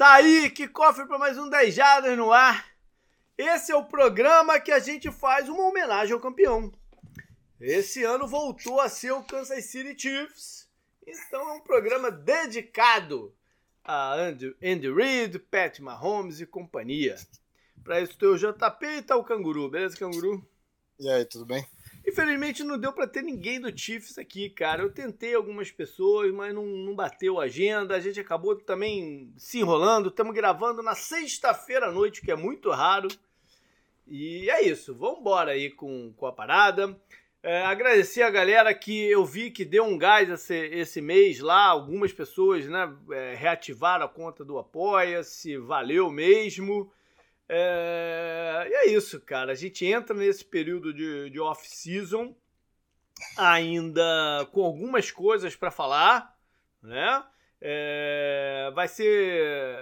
Tá aí, que cofre para mais um 10 Jardas no ar. Esse é o programa que a gente faz uma homenagem ao campeão. Esse ano voltou a ser o Kansas City Chiefs. Então é um programa dedicado a Andy, Andy Reid, Pat Mahomes e companhia. Para isso tem o JP e tá o Canguru. Beleza, Canguru? E aí, tudo bem? Infelizmente não deu para ter ninguém do Chiefs aqui, cara. Eu tentei algumas pessoas, mas não, não bateu a agenda. A gente acabou também se enrolando. Estamos gravando na sexta-feira à noite, que é muito raro. E é isso. Vamos embora aí com, com a parada. É, agradecer a galera que eu vi que deu um gás esse, esse mês lá. Algumas pessoas né, é, reativaram a conta do Apoia-se. Valeu mesmo. É, e é isso, cara. A gente entra nesse período de, de off-season ainda com algumas coisas para falar, né? É, vai ser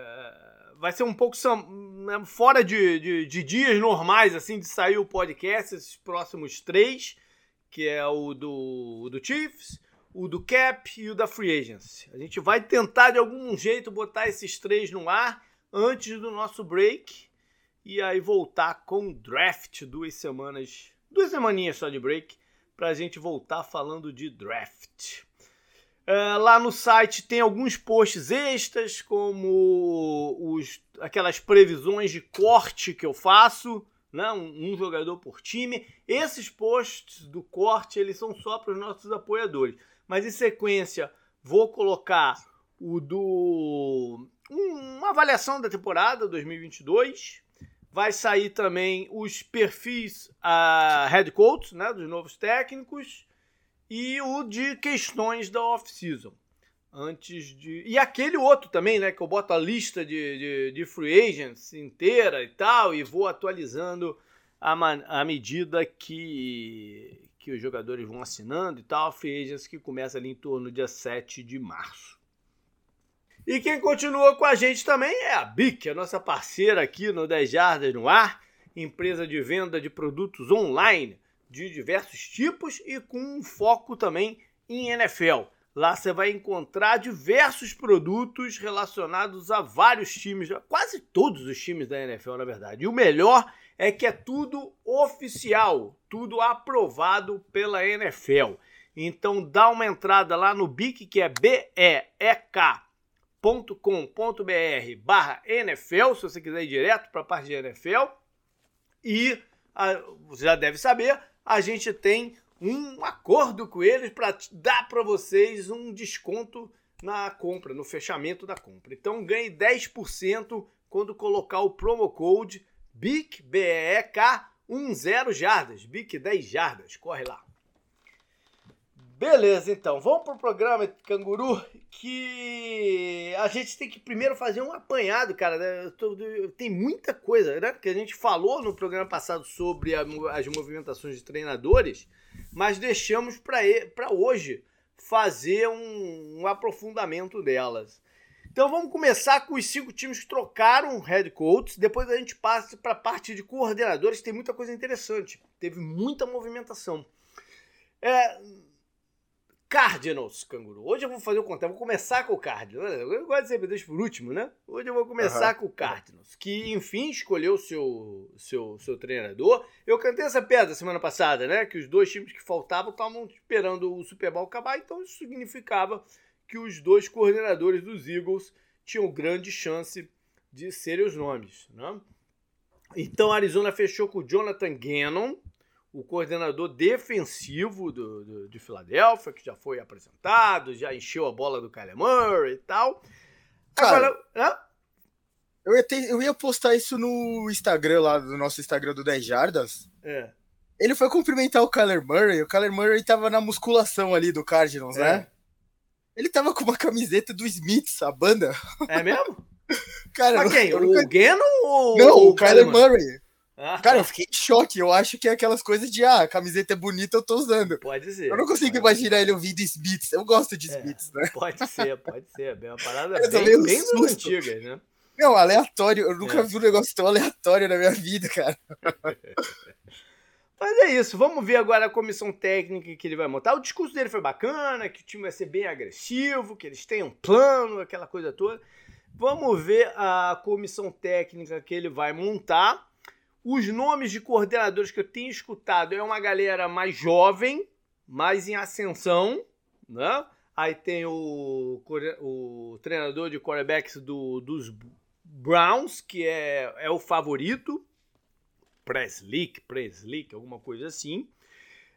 vai ser um pouco né, fora de, de, de, dias normais assim de sair o podcast esses próximos três, que é o do, o do Chiefs, o do Cap e o da Free Agency. A gente vai tentar de algum jeito botar esses três no ar antes do nosso break e aí voltar com o draft duas semanas, duas semaninhas só de break, para a gente voltar falando de draft. Uh, lá no site tem alguns posts extras, como os, aquelas previsões de corte que eu faço, né? um, um jogador por time. Esses posts do corte eles são só para os nossos apoiadores. Mas em sequência, vou colocar o do. Um, uma avaliação da temporada 2022 Vai sair também os perfis a uh, head coach, né, dos novos técnicos, e o de questões da off-season. Antes de. E aquele outro também, né? Que eu boto a lista de, de, de free agents inteira e tal, e vou atualizando à, à medida que, que os jogadores vão assinando e tal. Free agents que começa ali em torno do dia 7 de março. E quem continua com a gente também é a BIC, a nossa parceira aqui no 10 Jardas no Ar, empresa de venda de produtos online de diversos tipos e com um foco também em NFL. Lá você vai encontrar diversos produtos relacionados a vários times, quase todos os times da NFL, na verdade. E o melhor é que é tudo oficial, tudo aprovado pela NFL. Então dá uma entrada lá no BIC, que é B-E-E-K com.br barra NFL, se você quiser ir direto para a parte de NFL. E a, você já deve saber, a gente tem um acordo com eles para dar para vocês um desconto na compra, no fechamento da compra. Então ganhe 10% quando colocar o promo code BIC, B-E-E-K, 10 jardas, BIC 10 jardas, corre lá. Beleza, então, vamos pro programa, Canguru, que a gente tem que primeiro fazer um apanhado, cara. Né? Tem muita coisa, né? Que a gente falou no programa passado sobre a, as movimentações de treinadores, mas deixamos para hoje fazer um, um, aprofundamento delas. Então vamos começar com os cinco times que trocaram head coaches, depois a gente passa para a parte de coordenadores, tem muita coisa interessante, teve muita movimentação. É, Cardinals, canguru. Hoje eu vou fazer o contrário, vou começar com o Cardinals. Eu gosto de sempre deixar por último, né? Hoje eu vou começar uhum. com o Cardinals, que enfim escolheu seu, seu, seu treinador. Eu cantei essa pedra semana passada, né? Que os dois times que faltavam estavam esperando o Super Bowl acabar, então isso significava que os dois coordenadores dos Eagles tinham grande chance de serem os nomes, né? Então a Arizona fechou com o Jonathan Gannon, o coordenador defensivo do, do, de Filadélfia, que já foi apresentado, já encheu a bola do Kyler Murray e tal. Cara, Agora, eu, ia ter, eu ia postar isso no Instagram lá, do nosso Instagram do 10 Jardas. É. Ele foi cumprimentar o Kyler Murray, o Kyler Murray tava na musculação ali do Cardinals, é. né? Ele tava com uma camiseta do Smiths, a banda. É mesmo? Cara, Mas quem? O nunca... Gannon ou Não, o, o Kyler Murray? Murray. Cara, eu fiquei em choque. Eu acho que é aquelas coisas de, ah, a camiseta é bonita, eu tô usando. Pode ser. Eu não consigo imaginar ele ouvindo Smiths. Eu gosto de é, Smiths, né? Pode ser, pode ser. É uma parada eu bem, bem das antigas, né? Não, aleatório. Eu nunca é. vi um negócio tão aleatório na minha vida, cara. Mas é isso, vamos ver agora a comissão técnica que ele vai montar. O discurso dele foi bacana, que o time vai ser bem agressivo, que eles têm um plano, aquela coisa toda. Vamos ver a comissão técnica que ele vai montar. Os nomes de coordenadores que eu tenho escutado é uma galera mais jovem, mais em ascensão, né? Aí tem o, o treinador de quarterbacks do, dos Browns, que é, é o favorito. Preslick, Preslick, alguma coisa assim.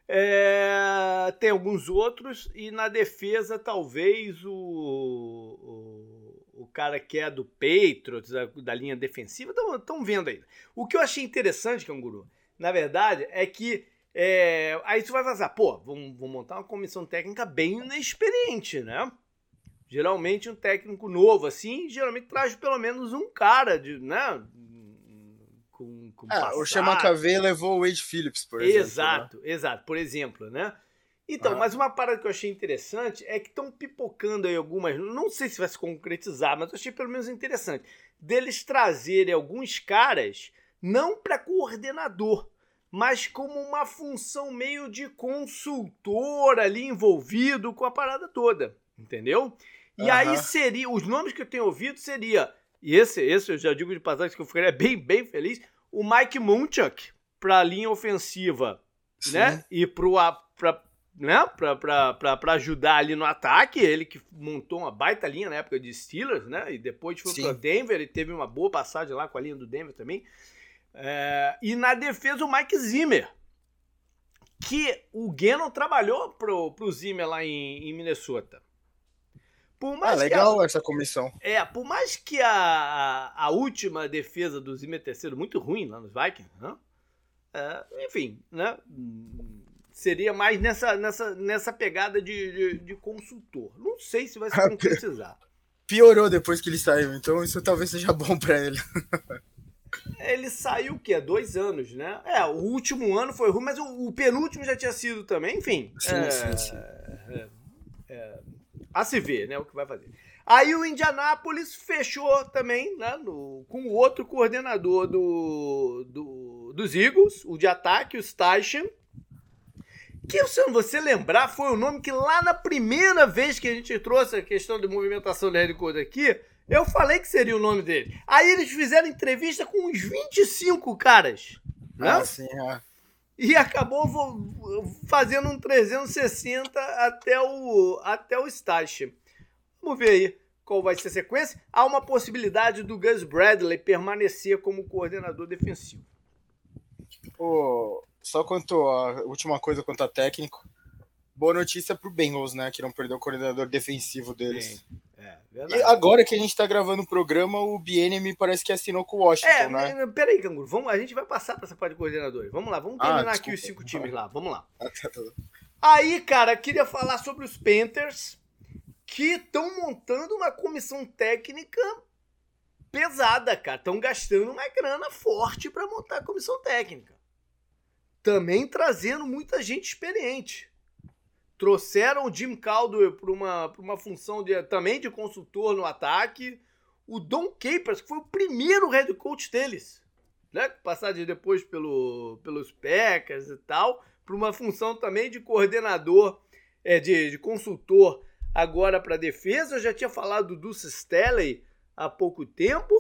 É, tem alguns outros, e na defesa, talvez o, o, o cara que é do Patriots, da, da linha defensiva, estão vendo aí. O que eu achei interessante, Canguru, na verdade, é que é, aí tu vai falar, pô, vamos, vamos montar uma comissão técnica bem inexperiente, né? Geralmente um técnico novo, assim, geralmente traz pelo menos um cara de, né? Com, com ah, o Chamacavê levou o Wade Phillips, por exemplo. Né? Exato, né? exato, por exemplo, né? Então, ah. mas uma parada que eu achei interessante é que estão pipocando aí algumas, não sei se vai se concretizar, mas eu achei pelo menos interessante, deles trazerem alguns caras não para coordenador, mas como uma função meio de consultor ali envolvido com a parada toda, entendeu? E uhum. aí seria, os nomes que eu tenho ouvido seria, e esse, esse eu já digo de passagem que eu ficaria bem, bem feliz, o Mike Munchak para a linha ofensiva, Sim. né? E para né? Para ajudar ali no ataque, ele que montou uma baita linha na época de Steelers, né? E depois foi para Denver e teve uma boa passagem lá com a linha do Denver também. É, e na defesa o Mike Zimmer, que o Gannon trabalhou pro, pro Zimmer lá em, em Minnesota. Por mais ah, legal a, essa comissão. É, por mais que a, a última defesa do Zimmer tenha sido muito ruim lá nos Vikings, né? É, enfim, né? Seria mais nessa, nessa, nessa pegada de, de, de consultor. Não sei se vai se concretizar. Piorou depois que ele saiu, então isso talvez seja bom para ele. Ele saiu o quê? Dois anos, né? É, o último ano foi ruim, mas o, o penúltimo já tinha sido também, enfim. Sim, é, sim, sim. É, é, a se ver, né? O que vai fazer. Aí o Indianápolis fechou também, né? No, com o outro coordenador do, do, dos Eagles, o de ataque, o Steichen. Que, se você lembrar, foi o nome que lá na primeira vez que a gente trouxe a questão de movimentação de head coach aqui, eu falei que seria o nome dele. Aí eles fizeram entrevista com uns 25 caras. Né? Ah, sim, é. E acabou fazendo um 360 até o, até o Stash. Vamos ver aí qual vai ser a sequência. Há uma possibilidade do Gus Bradley permanecer como coordenador defensivo. Oh, só quanto a última coisa quanto a técnico, boa notícia pro Bengals, né? Que não perdeu o coordenador defensivo deles. É, e agora que a gente tá gravando o programa, o BN parece que assinou com o Washington, é, né? Peraí, Canguru, vamos, a gente vai passar pra essa parte de coordenadores. Vamos lá, vamos ah, terminar ah, aqui os cinco times lá, vamos lá. Ah, tá, tá. Aí, cara, queria falar sobre os Panthers, que estão montando uma comissão técnica pesada, cara. Estão gastando uma grana forte para montar a comissão técnica. Também trazendo muita gente experiente. Trouxeram o Jim Caldwell para uma, uma função de, também de consultor no ataque. O Don Capers, que foi o primeiro head coach deles, né? Passado depois pelo, pelos Packers e tal, para uma função também de coordenador, é, de, de consultor agora para defesa. Eu já tinha falado do Staley há pouco tempo.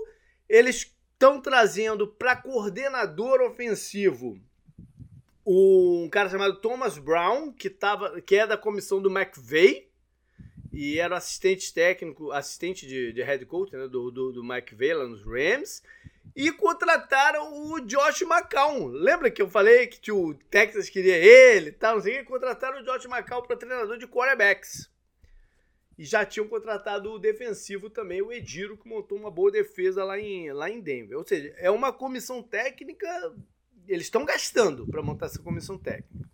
Eles estão trazendo para coordenador ofensivo um cara chamado Thomas Brown, que, tava, que é da comissão do McVeigh, e era assistente técnico, assistente de, de head coach né, do, do, do McVeigh lá nos Rams. E contrataram o Josh McCown. Lembra que eu falei que o Texas queria ele e tal, não sei o que? Contrataram o Josh McCown para treinador de quarterbacks. E já tinham contratado o defensivo também, o Ediro, que montou uma boa defesa lá em, lá em Denver. Ou seja, é uma comissão técnica eles estão gastando para montar essa comissão técnica.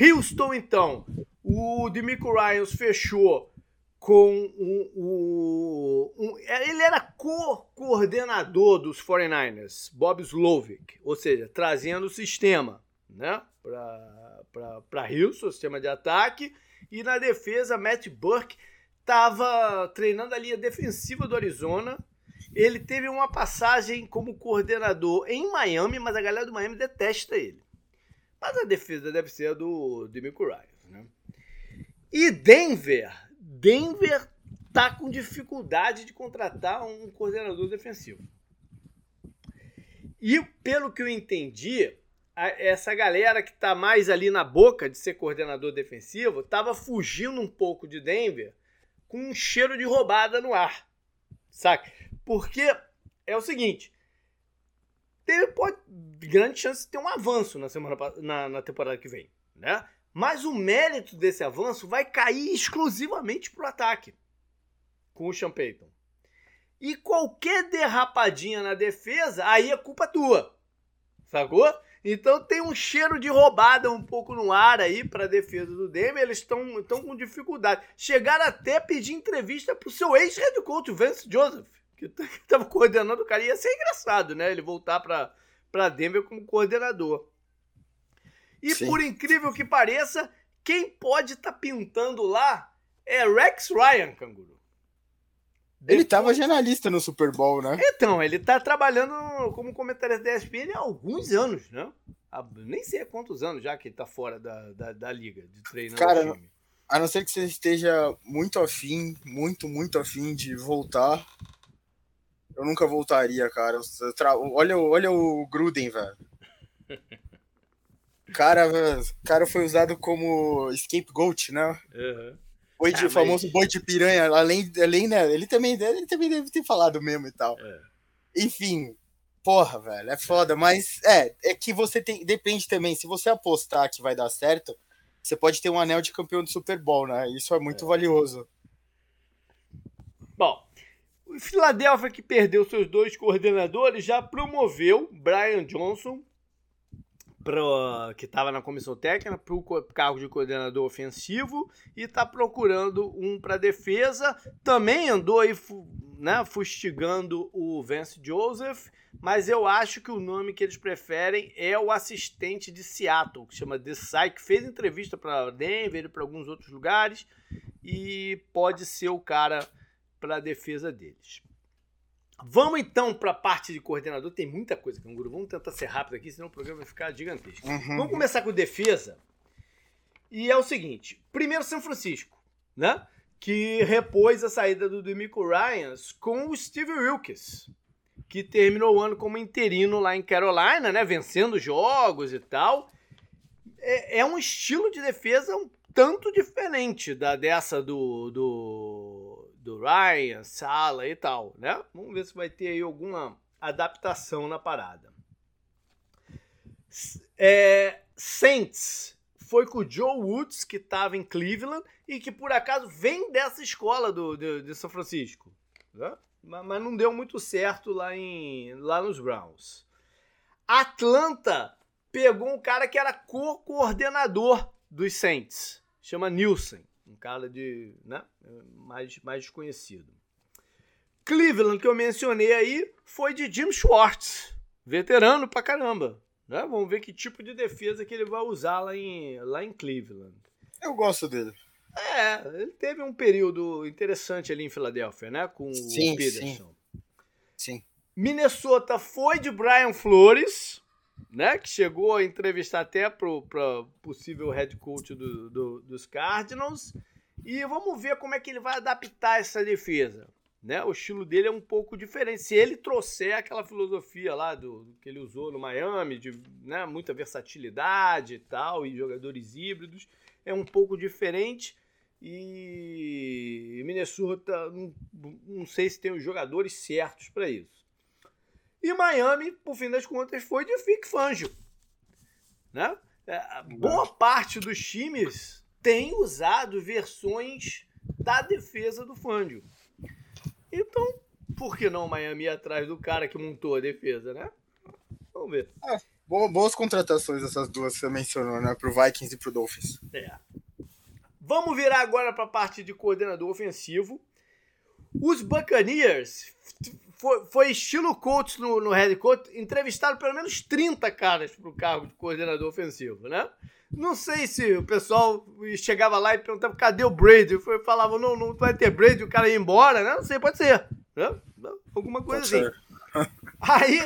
Houston, então, o Demico Ryans fechou com o. Um, um, ele era co-coordenador dos 49ers, Bob Slovic, ou seja, trazendo o sistema né, para Houston, o sistema de ataque, e na defesa, Matt Burke estava treinando a linha defensiva do Arizona ele teve uma passagem como coordenador em Miami, mas a galera do Miami detesta ele. Mas a defesa deve ser a do Demico Ryan, né? E Denver, Denver tá com dificuldade de contratar um coordenador defensivo. E pelo que eu entendi, essa galera que tá mais ali na boca de ser coordenador defensivo tava fugindo um pouco de Denver com um cheiro de roubada no ar. Saca? Porque é o seguinte, teve pode, grande chance de ter um avanço na semana na, na temporada que vem, né? Mas o mérito desse avanço vai cair exclusivamente pro ataque com o Sean Payton. E qualquer derrapadinha na defesa, aí é culpa tua. Sacou? Então tem um cheiro de roubada um pouco no ar aí para a defesa do Denver. Eles estão com dificuldade. Chegaram até a pedir entrevista pro seu ex-head coach, Vance Joseph, que estava coordenando o cara. Ia ser engraçado, né? Ele voltar para Denver como coordenador. E Sim. por incrível que pareça, quem pode estar tá pintando lá é Rex Ryan, canguru. Ele estava jornalista no Super Bowl, né? Então, ele está trabalhando como comentarista da ESPN há alguns anos, né? Há, nem sei há quantos anos já que ele está fora da, da, da, liga de treino Cara, time. a não ser que você esteja muito afim, muito, muito afim de voltar, eu nunca voltaria, cara. Olha, olha o Gruden, velho. cara, cara foi usado como scapegoat, né? Uhum. Boi de, ah, famoso boi de piranha, além, além né, ele também, ele também deve ter falado mesmo e tal. É. Enfim, porra, velho, é foda, mas é, é que você tem, depende também, se você apostar que vai dar certo, você pode ter um anel de campeão do Super Bowl, né? Isso é muito é. valioso. Bom, o Philadelphia que perdeu seus dois coordenadores já promoveu Brian Johnson pro, que estava na comissão técnica para o cargo de coordenador ofensivo e está procurando um para defesa. Também andou aí né, fustigando o Vance Joseph, mas eu acho que o nome que eles preferem é o assistente de Seattle, que chama Desai, que fez entrevista para Denver e para alguns outros lugares e pode ser o cara para a defesa deles. Vamos então para a parte de coordenador. Tem muita coisa, Canguru. Vamos tentar ser rápido aqui, senão o programa vai ficar gigantesco. Uhum. Vamos começar com defesa. E é o seguinte: primeiro, São Francisco, né? Que repôs a saída do Demico Ryans com o Steve Wilkes, que terminou o ano como interino lá em Carolina, né? Vencendo jogos e tal. É, é um estilo de defesa um tanto diferente da dessa do, do do Ryan, Sala e tal, né? Vamos ver se vai ter aí alguma adaptação na parada. É, Saints foi com o Joe Woods, que estava em Cleveland e que por acaso vem dessa escola do, de, de São Francisco. Né? Mas não deu muito certo lá, em, lá nos Browns. Atlanta pegou um cara que era co-coordenador dos Saints, chama Nielsen um cara de, né, mais, mais desconhecido. Cleveland, que eu mencionei aí, foi de Jim Schwartz, veterano pra caramba. Né? Vamos ver que tipo de defesa que ele vai usar lá em, lá em Cleveland. Eu gosto dele. É, ele teve um período interessante ali em Filadélfia, né? Com sim, o Peterson. Sim. sim. Minnesota foi de Brian Flores, né? Que chegou a entrevistar até para o possível head coach do, do, dos Cardinals. E vamos ver como é que ele vai adaptar essa defesa. Né? O estilo dele é um pouco diferente. Se ele trouxer aquela filosofia lá do, que ele usou no Miami, de né, muita versatilidade e tal, e jogadores híbridos, é um pouco diferente. E Minnesota, não, não sei se tem os jogadores certos para isso. E Miami, por fim das contas, foi de Vic Fangio. Né? É, boa parte dos times tem usado versões da defesa do Fangio. Então, por que não Miami ir atrás do cara que montou a defesa, né? Vamos ver. É, boas contratações essas duas que você mencionou, né? Pro Vikings e pro Dolphins. É. Vamos virar agora para a parte de coordenador ofensivo. Os Buccaneers foi, foi estilo coach no, no head coach, entrevistaram pelo menos 30 caras para o cargo de coordenador ofensivo, né? Não sei se o pessoal chegava lá e perguntava cadê o Brady? Foi, falava, não, não vai ter Brady, o cara ia embora, né? Não sei, pode ser. Né? Alguma coisa assim. Aí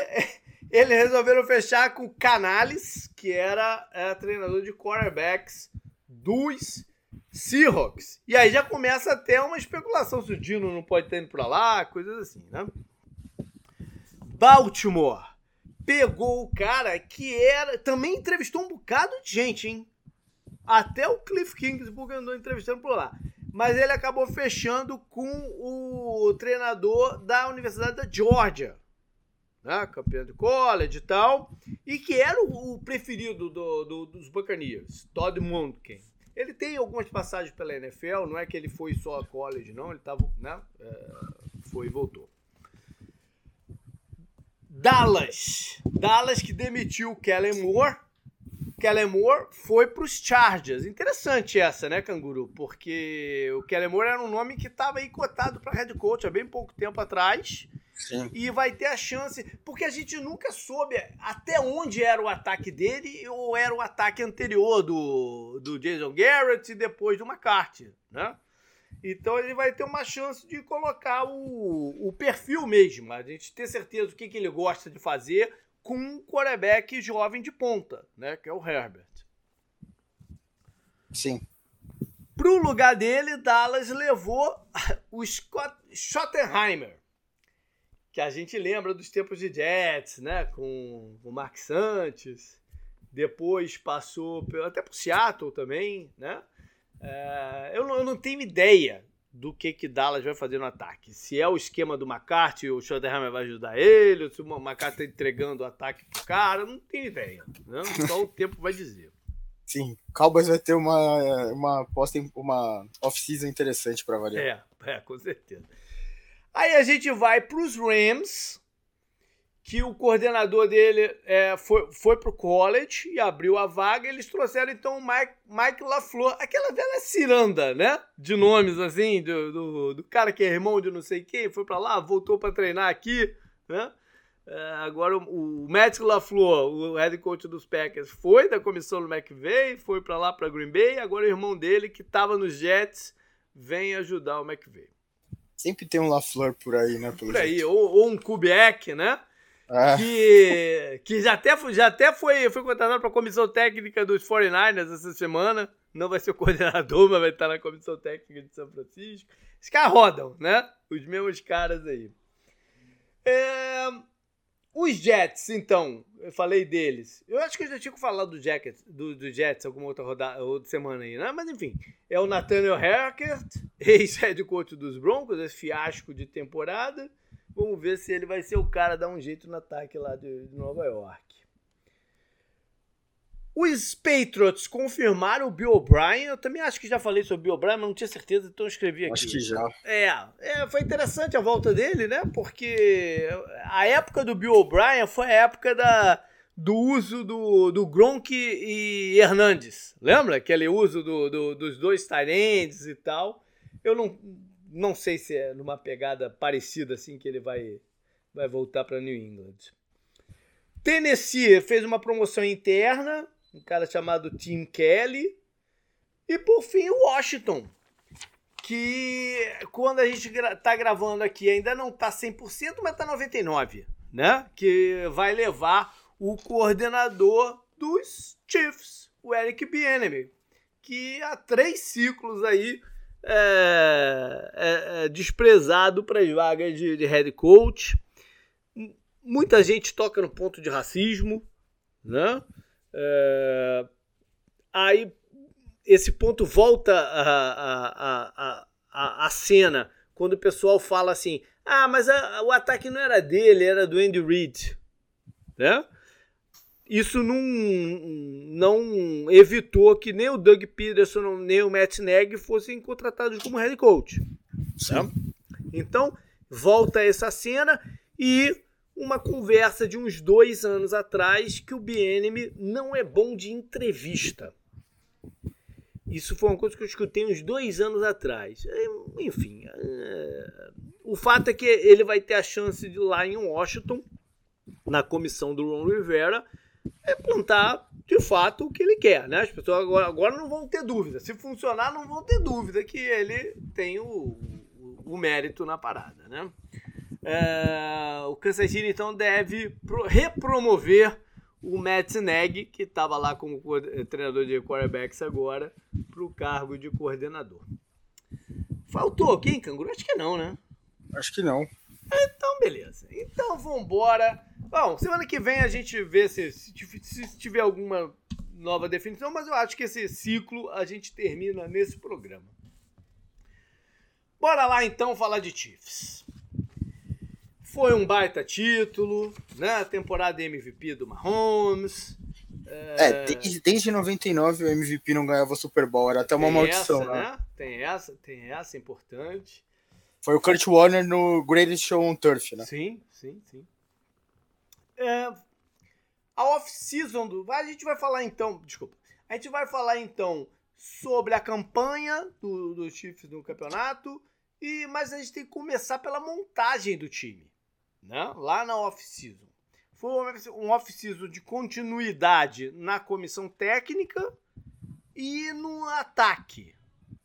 eles resolveram fechar com o Canales, que era, era treinador de quarterbacks dos Seahawks. E aí já começa até uma especulação se o Dino não pode estar indo para lá, coisas assim, né? Baltimore pegou o cara que era. Também entrevistou um bocado de gente, hein? Até o Cliff Kingsbury andou entrevistando por lá. Mas ele acabou fechando com o treinador da Universidade da Georgia, né? campeão de college e tal, e que era o preferido do, do, dos Buccaneers, Todd Monken. Ele tem algumas passagens pela NFL, não é que ele foi só a college, não, ele tava, né? É, foi e voltou. Dallas. Dallas que demitiu o Kellen Moore. Kellen Moore foi para os Chargers. Interessante essa, né, Canguru? Porque o Kellen Moore era um nome que estava aí cotado para head coach há bem pouco tempo atrás. Sim. E vai ter a chance. Porque a gente nunca soube até onde era o ataque dele ou era o ataque anterior do, do Jason Garrett e depois do McCarthy, né? Então ele vai ter uma chance de colocar o, o perfil mesmo, a gente ter certeza do que, que ele gosta de fazer com um quarterback jovem de ponta, né? Que é o Herbert. Sim. Pro lugar dele, Dallas levou o Scott Schottenheimer, que a gente lembra dos tempos de Jets, né? Com o Mark Santos. Depois passou até pro Seattle também, né? É, eu, não, eu, não, tenho ideia do que que Dallas vai fazer no ataque. Se é o esquema do McCarthy, o Schottenheimer vai ajudar ele, ou se o McCarthy está entregando o ataque pro cara, não tenho ideia. Né? Só o tempo vai dizer. Sim, Cowboys vai ter uma, uma, uma off-season interessante para variar. É, é, com certeza. Aí a gente vai para os Rams, que o coordenador dele é, foi, foi pro college e abriu a vaga. Eles trouxeram então o Mike, Mike LaFleur, aquela velha ciranda, né? De nomes assim, do, do, do cara que é irmão de não sei quem, foi para lá, voltou para treinar aqui, né? É, agora o, o Matt LaFleur, o head coach dos Packers, foi da comissão do McVay, foi para lá para Green Bay. Agora o irmão dele, que estava nos Jets, vem ajudar o McVay. Sempre tem um LaFleur por aí, né? por aí, ou, ou um Kubiak, né? Ah. Que, que já até, já até foi, foi contratado para a comissão técnica dos 49ers essa semana. Não vai ser o coordenador, mas vai estar na comissão técnica de São Francisco. Os caras rodam, né? Os mesmos caras aí. É... Os Jets, então, eu falei deles. Eu acho que eu já tinha falado do, Jacket, do, do Jets alguma outra, rodada, outra semana aí, né? Mas enfim, é o Nathaniel Hackett, ex-head coach dos Broncos, esse fiasco de temporada. Vamos ver se ele vai ser o cara dar um jeito no ataque lá de, de Nova York. Os Patriots confirmaram o Bill O'Brien. Eu também acho que já falei sobre o Bill O'Brien, mas não tinha certeza, então eu escrevi aqui. Acho que já. É, é, foi interessante a volta dele, né? Porque a época do Bill O'Brien foi a época da, do uso do, do Gronk e Hernandes. Lembra? Aquele uso do, do dos dois Tyrands e tal. Eu não, não sei se é numa pegada parecida assim que ele vai, vai voltar para New England. Tennessee fez uma promoção interna, um cara chamado Tim Kelly. E por fim, Washington, que quando a gente está gravando aqui ainda não está 100%, mas está 99%, né? Que vai levar o coordenador dos Chiefs, o Eric Bieniemy, que há três ciclos aí é, é, é desprezado para as vagas de, de head coach. Muita gente toca no ponto de racismo, né? É, aí esse ponto volta a, a, a, a, cena quando o pessoal fala assim: ah, mas o ataque não era dele, era do Andy Reid, né? Isso não, não evitou que nem o Doug Peterson nem o Matt Nagy fossem contratados como head coach. Tá? Então, volta essa cena e uma conversa de uns dois anos atrás que o BNM não é bom de entrevista. Isso foi uma coisa que eu escutei uns dois anos atrás. É, enfim, é... o fato é que ele vai ter a chance de ir lá em Washington, na comissão do Ron Rivera, é plantar de fato o que ele quer, né? As pessoas agora, agora não vão ter dúvida. Se funcionar, não vão ter dúvida que ele tem o, o, o mérito na parada, né? É, o Kansas City então deve pro, repromover o Matt Nagy, que estava lá como treinador de quarterbacks agora, para o cargo de coordenador. Faltou quem, Canguru? Acho que não, né? Acho que não. Então, beleza. Então, vambora. Bom, semana que vem a gente vê se, se, se tiver alguma nova definição, mas eu acho que esse ciclo a gente termina nesse programa. Bora lá então falar de Chiefs. Foi um baita título, né? Temporada MVP do Mahomes. É, é desde, desde 99 o MVP não ganhava o Super Bowl, era até uma maldição, essa, né? né? Tem essa, tem essa importante. Foi o Kurt Warner no Greatest Show on Turf, né? Sim, sim, sim. É, a off-season do. A gente vai falar então. Desculpa. A gente vai falar então sobre a campanha do, do Chiefs no campeonato. E, mas a gente tem que começar pela montagem do time. Né? Lá na off-season. Foi um off-season de continuidade na comissão técnica e no ataque.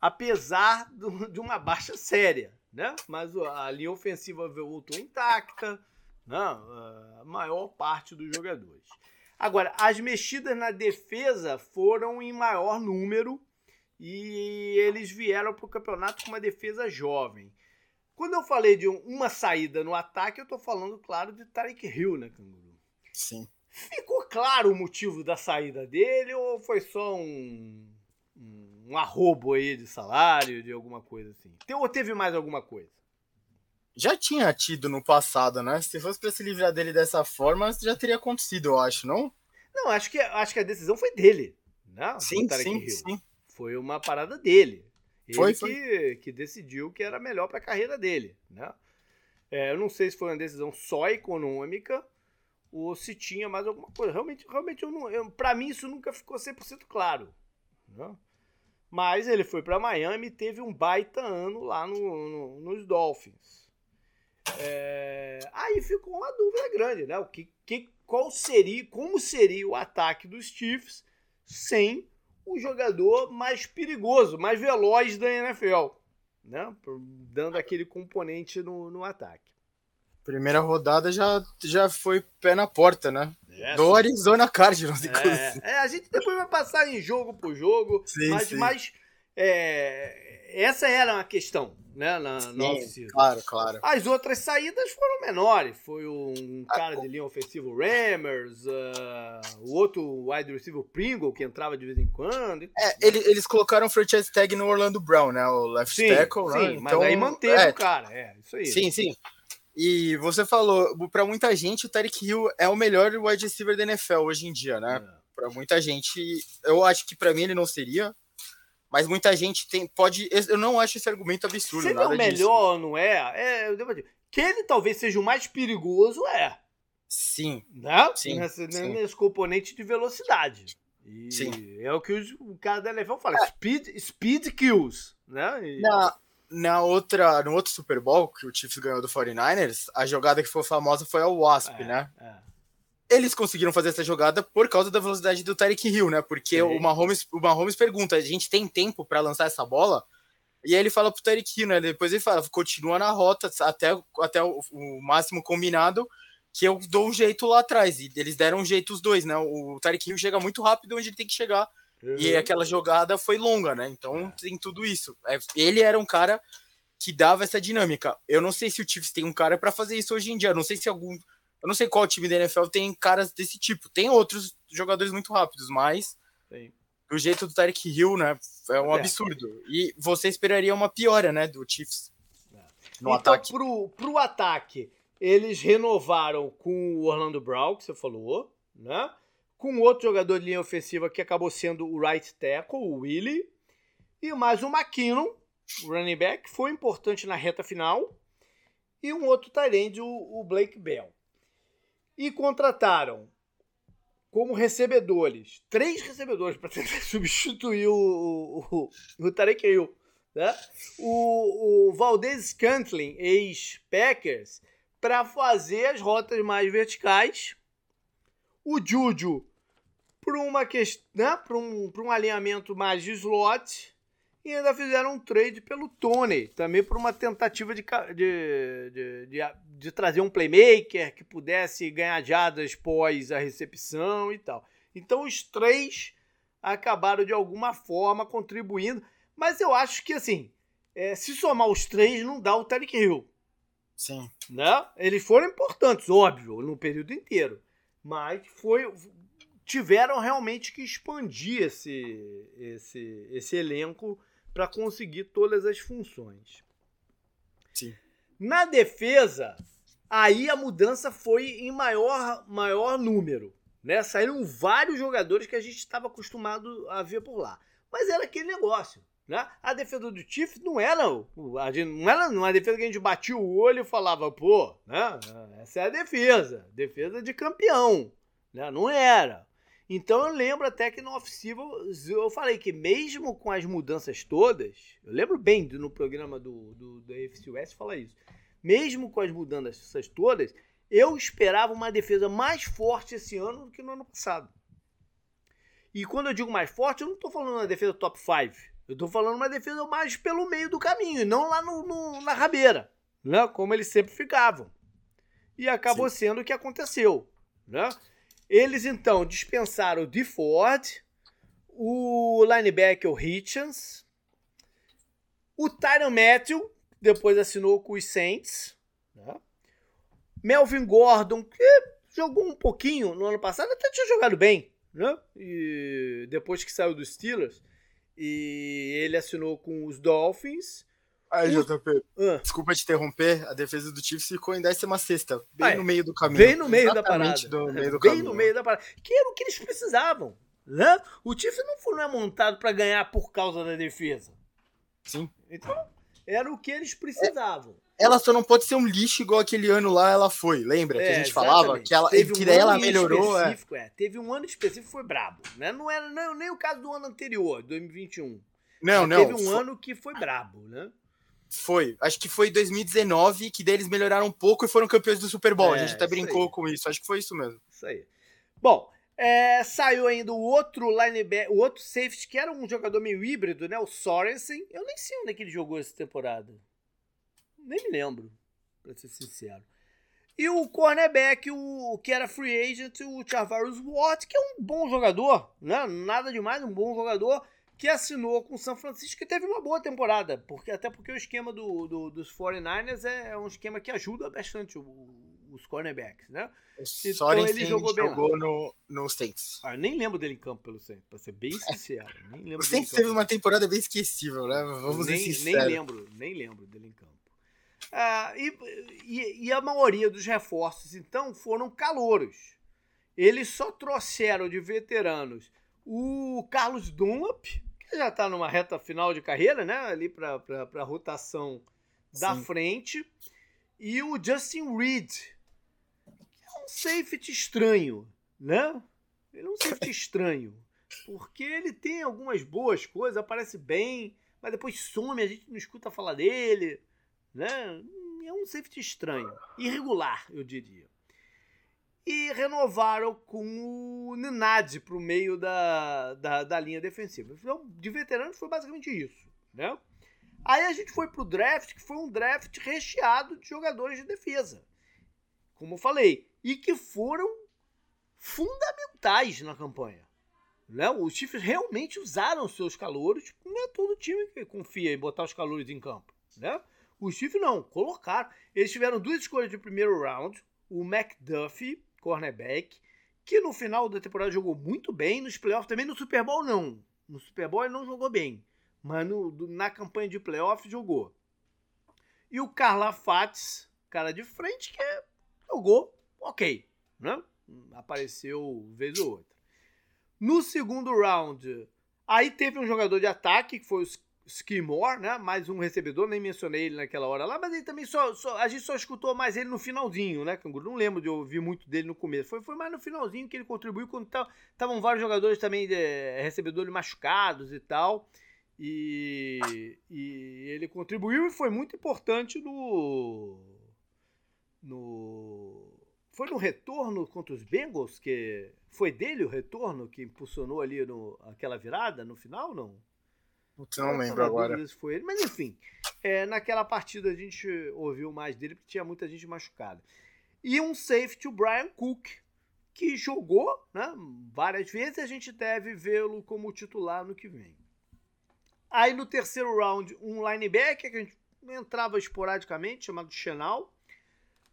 Apesar do, de uma baixa séria. Né? Mas a linha ofensiva voltou intacta. Né? A maior parte dos jogadores. Agora, as mexidas na defesa foram em maior número e eles vieram para o campeonato com uma defesa jovem. Quando eu falei de uma saída no ataque, eu estou falando, claro, de Tarek Hill, né, Canguru? Sim. Ficou claro o motivo da saída dele ou foi só um, um arrobo aí de salário, de alguma coisa assim? Ou teve mais alguma coisa? Já tinha tido no passado, né? Se fosse para se livrar dele dessa forma, já teria acontecido, eu acho, não? Não, acho que, acho que a decisão foi dele. Né? Sim, sim, sim. Foi uma parada dele. Ele foi, que, foi. que decidiu que era melhor para a carreira dele. Né? É, eu não sei se foi uma decisão só econômica ou se tinha mais alguma coisa. Realmente, realmente eu não, para mim isso nunca ficou 100% claro. Né? Mas ele foi para Miami e teve um baita ano lá no, no, nos Dolphins. É, aí ficou uma dúvida grande, né? O que, que, qual seria, como seria o ataque dos Chiefs sem o jogador mais perigoso, mais veloz da NFL, né? Dando aquele componente no, no ataque. Primeira rodada já, já foi pé na porta, né? É, Do Arizona Cardinals, inclusive. É, é, a gente depois vai passar em jogo por jogo, sim, mas, sim. mas é, essa era a questão né, na, na off-season. Claro, claro. As outras saídas foram menores. Foi um cara de linha ofensivo, Rammers, uh, o outro wide receiver, Pringle, que entrava de vez em quando. É, eles, eles colocaram o franchise tag no Orlando Brown, né, o left sim, tackle. Sim, né? mas então, aí manteve é, o cara, é, isso aí. Sim, sim. E você falou, para muita gente, o Tarek Hill é o melhor wide receiver da NFL hoje em dia, né? É. Para muita gente, eu acho que para mim ele não seria, mas muita gente tem, pode. Eu não acho esse argumento absurdo. Se ele é o melhor, disso. não é? é eu devo dizer, que ele talvez seja o mais perigoso, é. Sim. Né? Sim, nesse, sim. nesse componente de velocidade. E sim. é o que os, o cara da NFL fala: é. speed, speed kills. Né? E... Na, na outra, no outro Super Bowl que o Chiefs ganhou do 49ers, a jogada que foi famosa foi a Wasp, é, né? É eles conseguiram fazer essa jogada por causa da velocidade do Tarek Hill, né? Porque o Mahomes, o Mahomes pergunta: a gente tem tempo para lançar essa bola? E aí ele fala pro Tarek Hill, né? Depois ele fala: continua na rota até, até o, o máximo combinado, que eu dou um jeito lá atrás. E eles deram um jeito os dois, né? O Tarek Hill chega muito rápido onde ele tem que chegar. Uhum. E aquela jogada foi longa, né? Então é. tem tudo isso. É, ele era um cara que dava essa dinâmica. Eu não sei se o Chiefs tem um cara para fazer isso hoje em dia. Eu não sei se algum eu não sei qual time da NFL tem caras desse tipo. Tem outros jogadores muito rápidos, mas Sim. do jeito do Tarek Hill, né? É um é. absurdo. E você esperaria uma piora, né, do Chiefs no então, ataque. Pro, pro ataque, eles renovaram com o Orlando Brown, que você falou, né? Com outro jogador de linha ofensiva que acabou sendo o right tackle, o Willie. E mais o McKinnon, o running back, foi importante na reta final. E um outro Tyrande, o, o Blake Bell e contrataram como recebedores, três recebedores para tentar substituir o, o, o, o Tarek Hill. Né? O, o Valdez Scantling, ex-Packers, para fazer as rotas mais verticais. O Juju para uma questão, né? para um, um alinhamento mais de slot. E ainda fizeram um trade pelo Tony, também por uma tentativa de, de, de, de de trazer um playmaker que pudesse ganhar jadas pós a recepção e tal. Então os três acabaram de alguma forma contribuindo. Mas eu acho que, assim, é, se somar os três, não dá o Tarek Hill. Sim. Né? Eles foram importantes, óbvio, no período inteiro. Mas foi, tiveram realmente que expandir esse, esse, esse elenco para conseguir todas as funções. Sim. Na defesa, aí a mudança foi em maior, maior número. Né? Saíram vários jogadores que a gente estava acostumado a ver por lá. Mas era aquele negócio. Né? A defesa do Chiefs não era, a gente, não era uma defesa que a gente batia o olho e falava, pô, né? essa é a defesa, defesa de campeão. Né? Não era. Então eu lembro até que no off eu falei que mesmo com as mudanças todas, eu lembro bem no programa do, do, do AFC falar isso, mesmo com as mudanças todas, eu esperava uma defesa mais forte esse ano do que no ano passado. E quando eu digo mais forte, eu não estou falando uma defesa top 5. Eu estou falando uma defesa mais pelo meio do caminho, e não lá no, no, na rabeira, né? como eles sempre ficavam. E acabou Sim. sendo o que aconteceu. Né? Eles então dispensaram o DeFord, o linebacker Hitchens, o Tyron Matthew, depois assinou com os Saints, né? Melvin Gordon, que jogou um pouquinho no ano passado, até tinha jogado bem, né? E depois que saiu dos Steelers, e ele assinou com os Dolphins. Aí. JP, ah. desculpa te interromper, a defesa do Chiefs ficou em 16 bem no meio do caminho. Bem no meio Exatamente da parada. meio bem caminho. no meio da parada. Que era o que eles precisavam. Né? O Chiefs não foi não é montado para ganhar por causa da defesa. Sim. Então, era o que eles precisavam. Ela só não pode ser um lixo igual aquele ano lá ela foi, lembra? É, que a gente exatamente. falava que, ela, teve que um ela melhorou. É. é. Teve um ano específico que foi brabo. Né? Não era não, nem o caso do ano anterior, 2021. Não, não. Teve um foi... ano que foi brabo, né? Foi. Acho que foi 2019 que deles melhoraram um pouco e foram campeões do Super Bowl. É, a gente até brincou aí. com isso. Acho que foi isso mesmo. Isso aí. Bom, é, saiu ainda o outro linebacker, o outro safety, que era um jogador meio híbrido, né? O Sorensen. Eu nem sei onde é que ele jogou essa temporada. Nem me lembro, pra ser sincero. E o cornerback, o que era free agent, o Charvarius Watt, que é um bom jogador, né? Nada demais, um bom jogador que assinou com o São Francisco e teve uma boa temporada, porque até porque o esquema do, do dos 49ers é, é, um esquema que ajuda bastante o, os cornerbacks, né? Então ele jogou bem. jogou no, no Saints. Ah, nem lembro dele em campo pelo Saints, pra ser bem sincero. Nem lembro o Saints teve uma temporada bem esquecível, né? Vamos nem, nem lembro, nem lembro dele em campo. Ah, e, e, e, a maioria dos reforços, então, foram calouros. Eles só trouxeram de veteranos o Carlos Dunlap, já está numa reta final de carreira, né? Ali para a rotação da Sim. frente. E o Justin Reed, que é um safety estranho, né? Ele é um safety estranho. Porque ele tem algumas boas coisas, aparece bem, mas depois some, a gente não escuta falar dele né? É um safety estranho, irregular, eu diria. E renovaram com o Nenad para o meio da, da, da, linha defensiva. Então, de veterano foi basicamente isso, né? Aí a gente foi para o draft, que foi um draft recheado de jogadores de defesa. Como eu falei, e que foram fundamentais na campanha. Né? Os Chiefs realmente usaram seus calouros. Não é todo time que confia em botar os calouros em campo. Né? O Chiefs não, colocaram. Eles tiveram duas escolhas de primeiro round. O McDuffie, cornerback, que no final da temporada jogou muito bem. Nos playoffs também, no Super Bowl não. No Super Bowl ele não jogou bem. Mas no, na campanha de playoff jogou. E o Carla Fates, cara de frente, que jogou ok. Né? Apareceu vez ou outra. No segundo round, aí teve um jogador de ataque, que foi Skimore, né? Mais um recebedor, nem mencionei ele naquela hora lá, mas ele também só, só, a gente só escutou mais ele no finalzinho, né, Canguru? Não lembro de ouvir muito dele no começo. Foi, foi mais no finalzinho que ele contribuiu quando estavam vários jogadores também de, recebedores machucados e tal. E, e ele contribuiu e foi muito importante no no foi no retorno contra os Bengals que foi dele o retorno que impulsionou ali no, aquela virada no final, não? Putz, não lembro agora. Se foi ele, mas enfim, é, naquela partida a gente ouviu mais dele porque tinha muita gente machucada. E um safety, o Brian Cook, que jogou né, várias vezes, a gente deve vê-lo como titular no que vem. Aí no terceiro round, um linebacker que a gente entrava esporadicamente, chamado Chenal.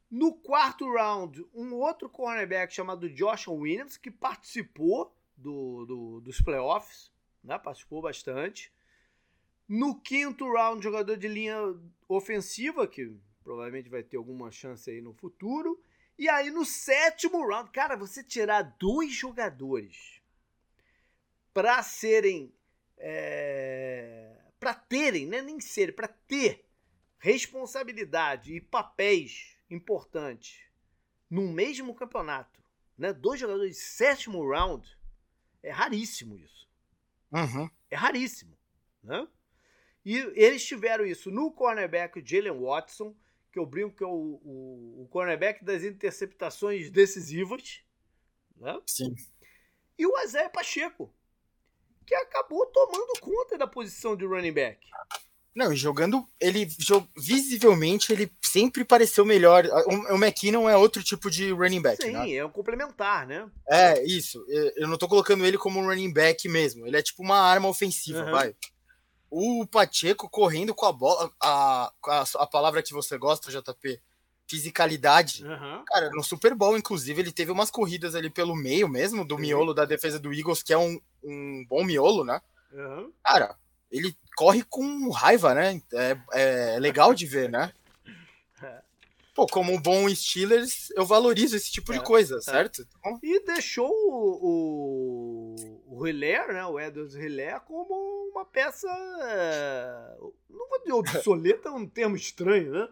No quarto round, um outro cornerback chamado Josh Williams, que participou do, do, dos playoffs, né? participou bastante. No quinto round, jogador de linha ofensiva, que provavelmente vai ter alguma chance aí no futuro. E aí no sétimo round, cara, você tirar dois jogadores para serem. É, para terem, né? nem ser, para ter responsabilidade e papéis importantes no mesmo campeonato, né? Dois jogadores de sétimo round, é raríssimo isso. Uhum. É raríssimo, né? E eles tiveram isso no cornerback Jalen Watson, que eu brinco que é o, o, o cornerback das interceptações decisivas. Né? Sim. E o Isaiah Pacheco, que acabou tomando conta da posição de running back. Não, jogando, ele visivelmente ele sempre pareceu melhor. O, o McKinnon é outro tipo de running back, Sim, né? é um complementar, né? É, isso. Eu não tô colocando ele como um running back mesmo. Ele é tipo uma arma ofensiva, uhum. vai o Pacheco correndo com a bola, a, a, a palavra que você gosta, JP, fisicalidade. Uhum. Cara, no Super Bowl, inclusive, ele teve umas corridas ali pelo meio mesmo, do miolo da defesa do Eagles, que é um, um bom miolo, né? Uhum. Cara, ele corre com raiva, né? É, é legal de ver, né? Pô, como um bom Steelers, eu valorizo esse tipo é, de coisa, é. certo? Então... E deixou o, o, o Hilaire, né? O Edwards Hilaire, como uma peça. É, não vou dizer obsoleta, é um termo estranho, né?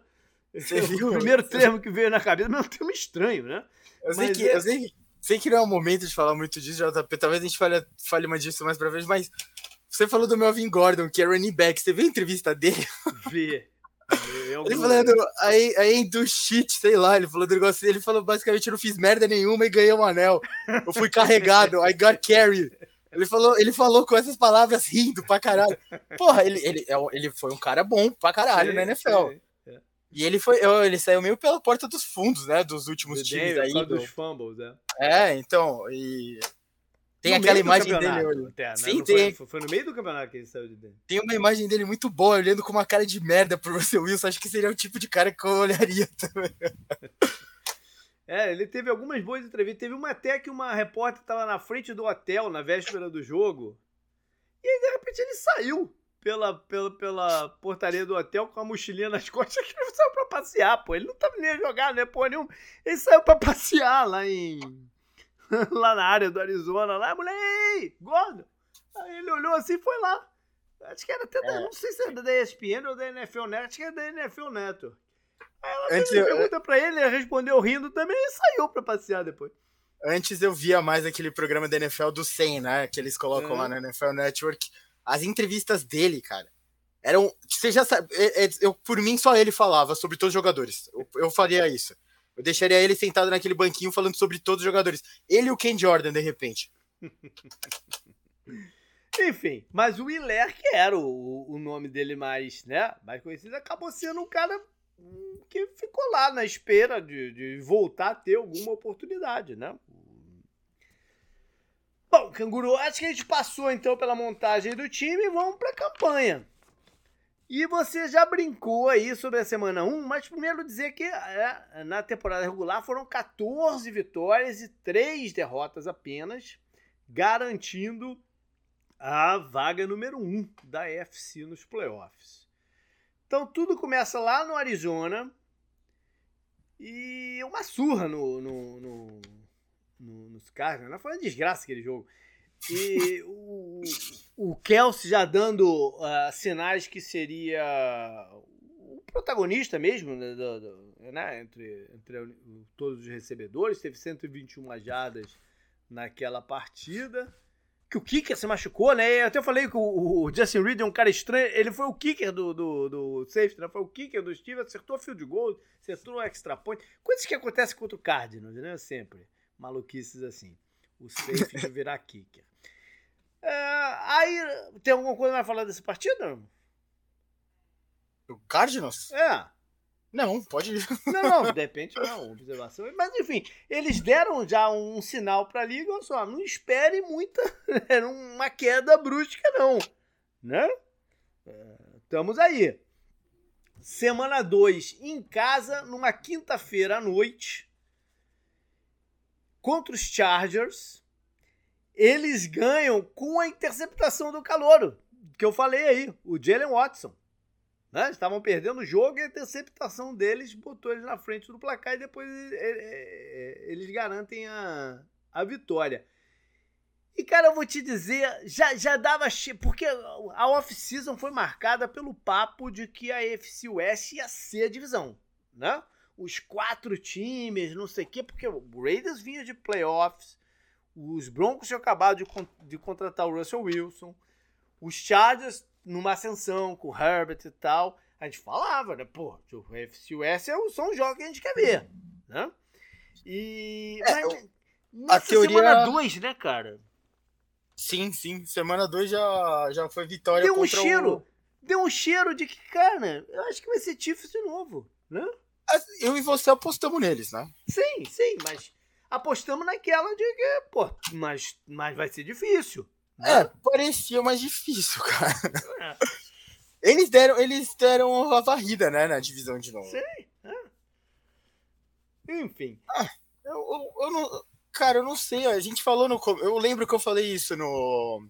Esse é o primeiro termo que veio na cabeça, mas é um termo estranho, né? Eu sei, que, é... eu sei, sei que não é o momento de falar muito disso, JP. Talvez a gente fale, fale mais disso mais pra frente, mas você falou do Melvin Gordon, que é running back. Você viu a entrevista dele? Vi. Ele falando, aí, aí do shit, sei lá, ele falou do negócio, ele falou basicamente, eu não fiz merda nenhuma e ganhei um anel. Eu fui carregado, I got carried. Ele falou, ele falou com essas palavras rindo pra caralho. Porra, ele, ele, é ele foi um cara bom pra caralho sim, na NFL. Sim, é. E ele foi, ele saiu meio pela porta dos fundos, né? Dos últimos times aí. Do... dos fumbles, é. É, então, e tem no aquela imagem dele. Até, né? Sim, tem. Foi, foi, no meio do campeonato que ele saiu de dentro. Tem uma imagem dele muito boa, olhando com uma cara de merda pro Russell Wilson. Acho que seria o tipo de cara que eu olharia também. É, ele teve algumas boas entrevistas. Teve uma até que uma repórter estava na frente do hotel na véspera do jogo. E aí, de repente, ele saiu pela, pela, pela portaria do hotel com a mochilinha nas costas que ele saiu pra passear, pô. Ele não tava nem a jogar, né, pô, nenhum. Ele saiu pra passear lá em lá na área do Arizona, lá, mulher, gordo. Aí ele olhou assim e foi lá. Acho que era até, da, é. não sei se era da ESPN ou da NFL Net, acho que era da NFL Network. Aí ela Antes fez uma pergunta eu... pra ele, ele respondeu rindo também e saiu pra passear depois. Antes eu via mais aquele programa da NFL do 100, né, que eles colocam é. lá na NFL Network. As entrevistas dele, cara, eram. Você já sabe, é, é, eu, por mim só ele falava sobre todos os jogadores. Eu, eu faria isso. Eu deixaria ele sentado naquele banquinho falando sobre todos os jogadores. Ele e o Ken Jordan, de repente. Enfim, mas o Hilaire, que era o, o nome dele mais, né, mais conhecido, acabou sendo um cara que ficou lá na espera de, de voltar a ter alguma oportunidade, né? Bom, Canguru, acho que a gente passou então pela montagem do time e vamos para a campanha. E você já brincou aí sobre a semana 1, mas primeiro dizer que é, na temporada regular foram 14 vitórias e 3 derrotas apenas, garantindo a vaga número 1 da FC nos playoffs. Então tudo começa lá no Arizona e uma surra no, no, no, no nos Cardinals. Né? Foi uma desgraça aquele jogo. E o, o Kelsey já dando uh, sinais que seria o protagonista mesmo, né, do, do, né entre, entre todos os recebedores, teve 121 jardas naquela partida. Que o kicker se machucou, né? Eu até falei que o, o Justin Reed é um cara estranho. Ele foi o kicker do, do, do safety, né? Foi o kicker do Steve, acertou o field goal, acertou o extra point. Coisas que acontecem contra o Cardinals, né? Sempre. Maluquices assim. O safety virar kicker. É, aí, tem alguma coisa mais falar desse partido? O Cardinals? É. Não, pode. Não, não, de repente não, observação. Mas enfim, eles deram já um sinal para a liga, olha só, não espere muita, uma queda brusca não, né? É, estamos aí. Semana 2 em casa, numa quinta-feira à noite, contra os Chargers. Eles ganham com a interceptação do calouro, que eu falei aí, o Jalen Watson. Né? Estavam perdendo o jogo e a interceptação deles botou eles na frente do placar e depois eles garantem a, a vitória. E, cara, eu vou te dizer, já, já dava. Porque a off-season foi marcada pelo papo de que a AFC West ia ser a divisão, né? Os quatro times, não sei o quê, porque o Raiders vinha de playoffs, os Broncos tinham acabado de, de contratar o Russell Wilson, os Chargers numa ascensão com o Herbert e tal. A gente falava, né? Pô, o FCUS é são os jogos que a gente quer ver, né? E. É, mas, a teoria... semana 2, né, cara? Sim, sim. Semana 2 já, já foi vitória Deu um cheiro. O... Deu um cheiro de que, cara, eu acho que vai ser Chiefs de novo, né? Eu e você apostamos neles, né? Sim, sim, mas apostamos naquela de que, pô, mas, mas vai ser difícil. É, parecia mais difícil, cara. É. Eles deram, eles deram a varrida, né, na divisão de novo. Sim. É. Enfim. Ah, eu, eu, eu, não, cara, eu não sei. A gente falou no. Eu lembro que eu falei isso no,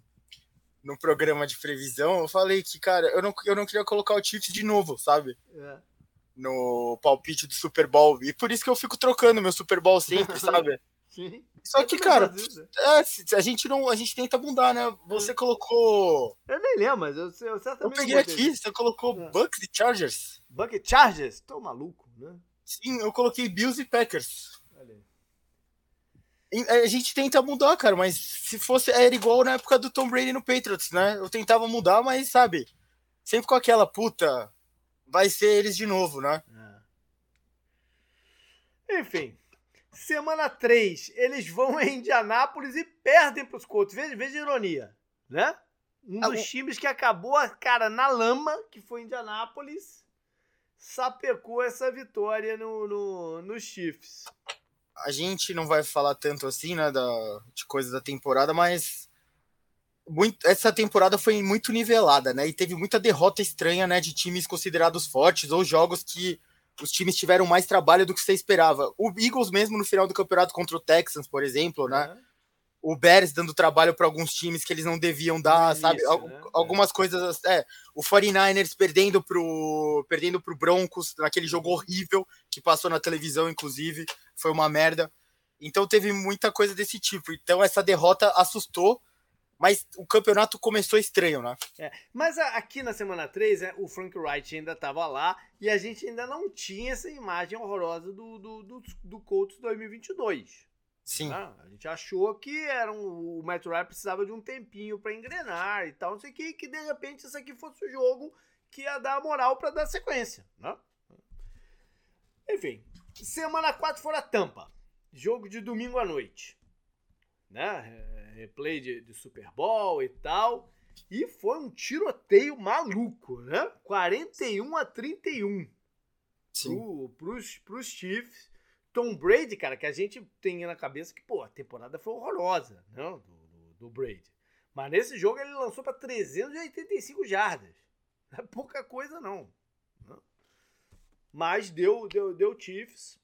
no programa de previsão. Eu falei que, cara, eu não, eu não queria colocar o Chiefs de novo, sabe? É. No palpite do Super Bowl. E por isso que eu fico trocando meu Super Bowl sempre, sabe? Sim. Só que, cara, é, a gente não. A gente tenta mudar, né? Você colocou. Eu nem lembro, mas eu, eu certamente. Eu peguei aqui, você colocou é. Bucks e Chargers. Bucks e Chargers? Tô maluco, né? Sim, eu coloquei Bills e Packers. A gente tenta mudar, cara, mas se fosse. Era igual na época do Tom Brady no Patriots, né? Eu tentava mudar, mas sabe? Sempre com aquela puta. Vai ser eles de novo, né? É. Enfim. Semana 3, eles vão a Indianápolis e perdem para os Colts. Veja, veja a ironia, né? Um dos times que acabou, cara, na lama, que foi Indianápolis, sapecou essa vitória no, no, no Chiefs. A gente não vai falar tanto assim, né, da, de coisa da temporada, mas muito, essa temporada foi muito nivelada, né? E teve muita derrota estranha, né, de times considerados fortes ou jogos que os times tiveram mais trabalho do que você esperava. O Eagles mesmo no final do campeonato contra o Texans, por exemplo, né? O Bears dando trabalho para alguns times que eles não deviam dar, Isso, sabe? Né? Algumas é. coisas, é, o 49ers perdendo pro perdendo pro Broncos naquele jogo horrível que passou na televisão inclusive, foi uma merda. Então teve muita coisa desse tipo. Então essa derrota assustou mas o campeonato começou estranho, né? É, mas aqui na semana 3, né, o Frank Wright ainda estava lá e a gente ainda não tinha essa imagem horrorosa do, do, do, do Colts 2022. Sim. Né? A gente achou que era um, o Matt Ryan precisava de um tempinho para engrenar e tal, não sei o que, que de repente isso aqui fosse o jogo que ia dar moral para dar sequência. Né? Enfim, semana 4 fora Tampa. Jogo de domingo à noite. Né? Replay de, de Super Bowl e tal. E foi um tiroteio maluco, né? 41 a 31 pro, pros, pros Chiefs. Tom Brady, cara, que a gente tem na cabeça que, pô, a temporada foi horrorosa, né? Do, do, do Brady. Mas nesse jogo ele lançou para 385 jardas. Não é pouca coisa, não. Né? Mas deu, deu, deu Chiefs.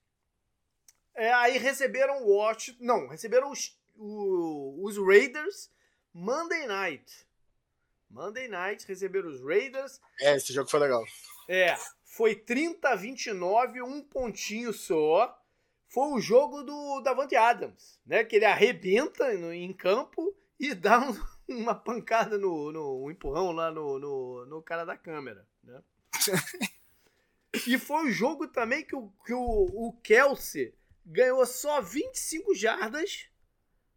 É, aí receberam o Washington. Não, receberam os o, os Raiders Monday Night. Monday Night receberam os Raiders. É, esse jogo foi legal. É, foi 30 a 29, um pontinho só. Foi o jogo do Davante Adams, né? Que ele arrebenta no, em campo e dá um, uma pancada no, no um empurrão lá no, no, no cara da câmera, né? e foi o jogo também que o, que o, o Kelsey ganhou só 25 jardas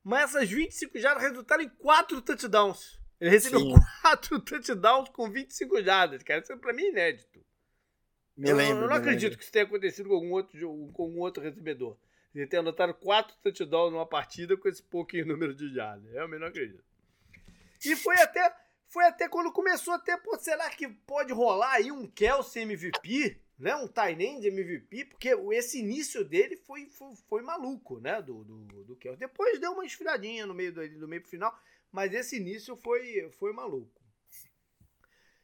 mas essas 25 jardas resultaram em 4 touchdowns. Ele recebeu Sim. 4 touchdowns com 25 jardas, cara. Isso pra mim é inédito. Me eu, lembro, eu não acredito lembro. que isso tenha acontecido com algum outro, com algum outro recebedor. Ele ter anotado 4 touchdowns numa partida com esse pouquinho número de jardas. Realmente não acredito. E foi até, foi até quando começou até, pô, será que pode rolar aí um Kelsey MVP? Né? Um Tyrande MVP, porque esse início dele foi, foi, foi maluco, né? Do, do, do Kelsey. Depois deu uma esfriadinha no meio do, do meio pro final, mas esse início foi, foi maluco.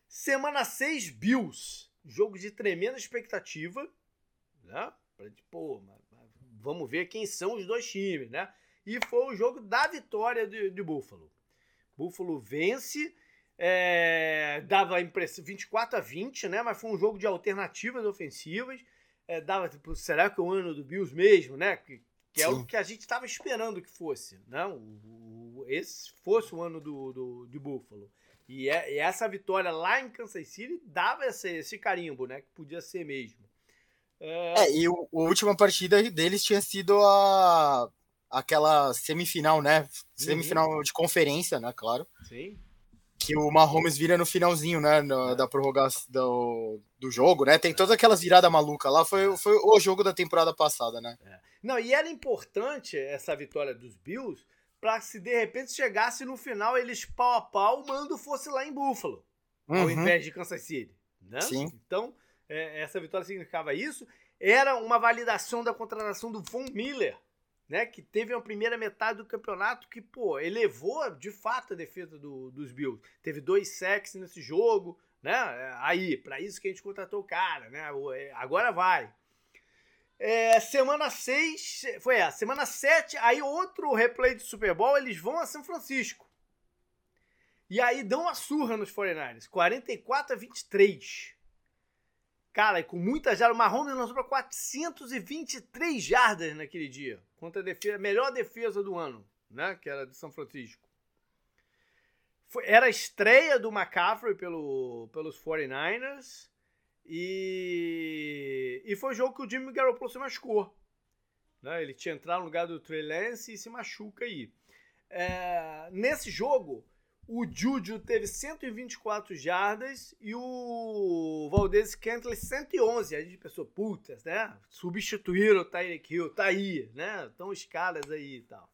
Semana 6, Bills. Jogo de tremenda expectativa, né? Pra, vamos ver quem são os dois times, né? E foi o jogo da vitória de, de Buffalo. Buffalo vence é, dava impressão 24 a 20, né? Mas foi um jogo de alternativas ofensivas. É, dava, tipo, será que é o ano do Bills mesmo, né? Que, que é o que a gente estava esperando que fosse, né? O, o, esse fosse o ano do, do, de Buffalo. E, é, e, essa vitória lá em Kansas City dava esse, esse carimbo, né? Que podia ser mesmo. É, é e o, a última partida deles tinha sido a aquela semifinal, né? Semifinal uhum. de conferência, né? Claro. Sim que o Mahomes vira no finalzinho, né, no, é. da prorrogação do, do jogo, né? Tem todas aquelas viradas malucas lá, foi, foi o jogo da temporada passada, né? É. Não, e era importante essa vitória dos Bills para se de repente chegasse no final eles pau a pau, o mando fosse lá em Buffalo, uhum. ao invés de Kansas City, né? Sim. Então, é, essa vitória significava isso. Era uma validação da contratação do Von Miller, né, que teve uma primeira metade do campeonato que, pô, elevou de fato a defesa do, dos Bills. Teve dois sacks nesse jogo, né? Aí, para isso que a gente contratou o cara, né? É, agora vai. É, semana 6, foi a semana 7, aí outro replay de Super Bowl, eles vão a São Francisco. E aí dão uma surra nos 49ers, 44 a 23. Cara, e com muita jardas, o Mahomes lançou para 423 jardas naquele dia. Contra a defesa, melhor defesa do ano, né? Que era de São Francisco. Foi, era a estreia do McCaffrey pelo, pelos 49ers. E, e foi o jogo que o Jimmy Garoppolo se machucou. Né? Ele tinha entrado no lugar do Trey Lance e se machuca aí. É, nesse jogo, o Juju teve 124 jardas e o Valdez Kentley 111. A gente pensou, putas, né? Substituíram o Tyreek Hill, tá aí, né? Estão os caras aí e tal.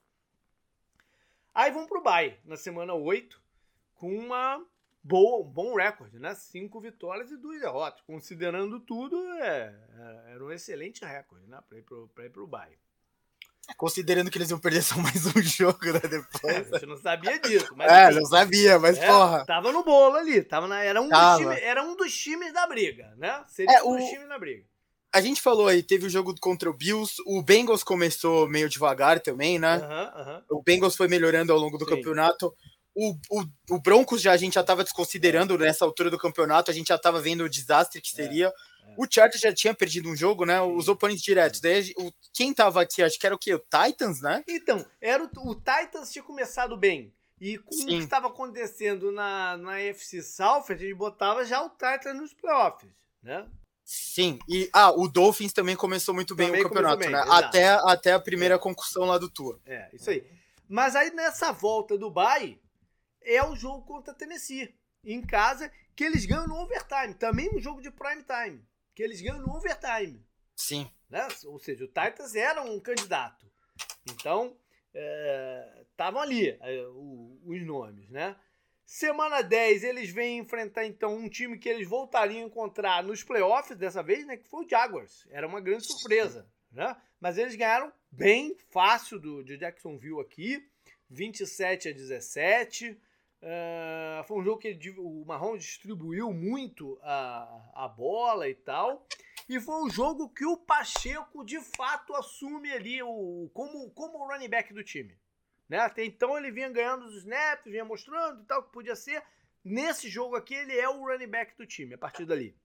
Aí vão pro Bay na semana 8 com uma boa, um bom recorde, né? Cinco vitórias e duas derrotas. Considerando tudo, é, é era um excelente recorde, né? Para ir pro, pra ir pro Bay. Considerando que eles iam perder só mais um jogo, né? Depois. É, a gente não sabia disso. Mas, é, não sabia, mas é, porra. Tava no bolo ali. Tava na, era, um tava. Dos times, era um dos times da briga, né? Seria é, um dos o... times da briga. A gente falou aí, teve o jogo contra o Bills, o Bengals começou meio devagar também, né? O Bengals foi melhorando ao longo do Sim. campeonato. O, o, o, Broncos já a gente já estava desconsiderando nessa altura do campeonato, a gente já estava vendo o desastre que é. seria. É. O Chargers já tinha perdido um jogo, né? Os oponentes diretos. Daí, o, quem tava aqui, acho que era o quê? O Titans, né? Então, era o, o Titans tinha começado bem. E com Sim. o que estava acontecendo na, na FC South, a gente botava já o Titans nos playoffs, né? Sim, e ah, o Dolphins também começou muito bem também o campeonato, bem, né? Até, até a primeira é. concussão lá do Tour. É, isso aí. Mas aí nessa volta do Bay é o jogo contra a Tennessee, em casa, que eles ganham no overtime. Também um jogo de prime time que eles ganham no overtime. Sim. Né? Ou seja, o Titans era um candidato. Então, estavam é, ali é, os nomes, né? Semana 10, eles vêm enfrentar então um time que eles voltariam a encontrar nos playoffs dessa vez, né? Que foi o Jaguars. Era uma grande surpresa, né? Mas eles ganharam bem fácil do, de Jacksonville aqui, 27 a 17. Uh, foi um jogo que o Marrom distribuiu muito a, a bola e tal. E foi um jogo que o Pacheco de fato assume ali o, como, como o running back do time. Né? Até então ele vinha ganhando os snaps, vinha mostrando e tal, que podia ser. Nesse jogo aqui, ele é o running back do time, a partir dali.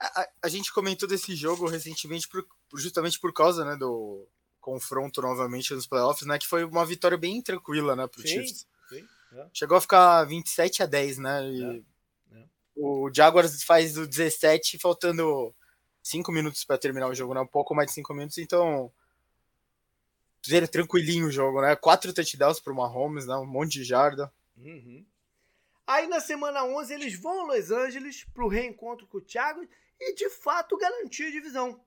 A, a gente comentou desse jogo recentemente por, justamente por causa né, do confronto novamente nos playoffs, né? Que foi uma vitória bem tranquila né, pro sim, Chiefs. É. Chegou a ficar 27 a 10, né? E. É. O Jaguars faz o 17 faltando 5 minutos para terminar o jogo, né? Um pouco mais de 5 minutos, então. Tranquilinho o jogo, né? Quatro touchdowns pro Mahomes, né? Um monte de jarda. Uhum. Aí na semana 11 eles vão a Los Angeles pro reencontro com o Thiago e de fato garantir a divisão.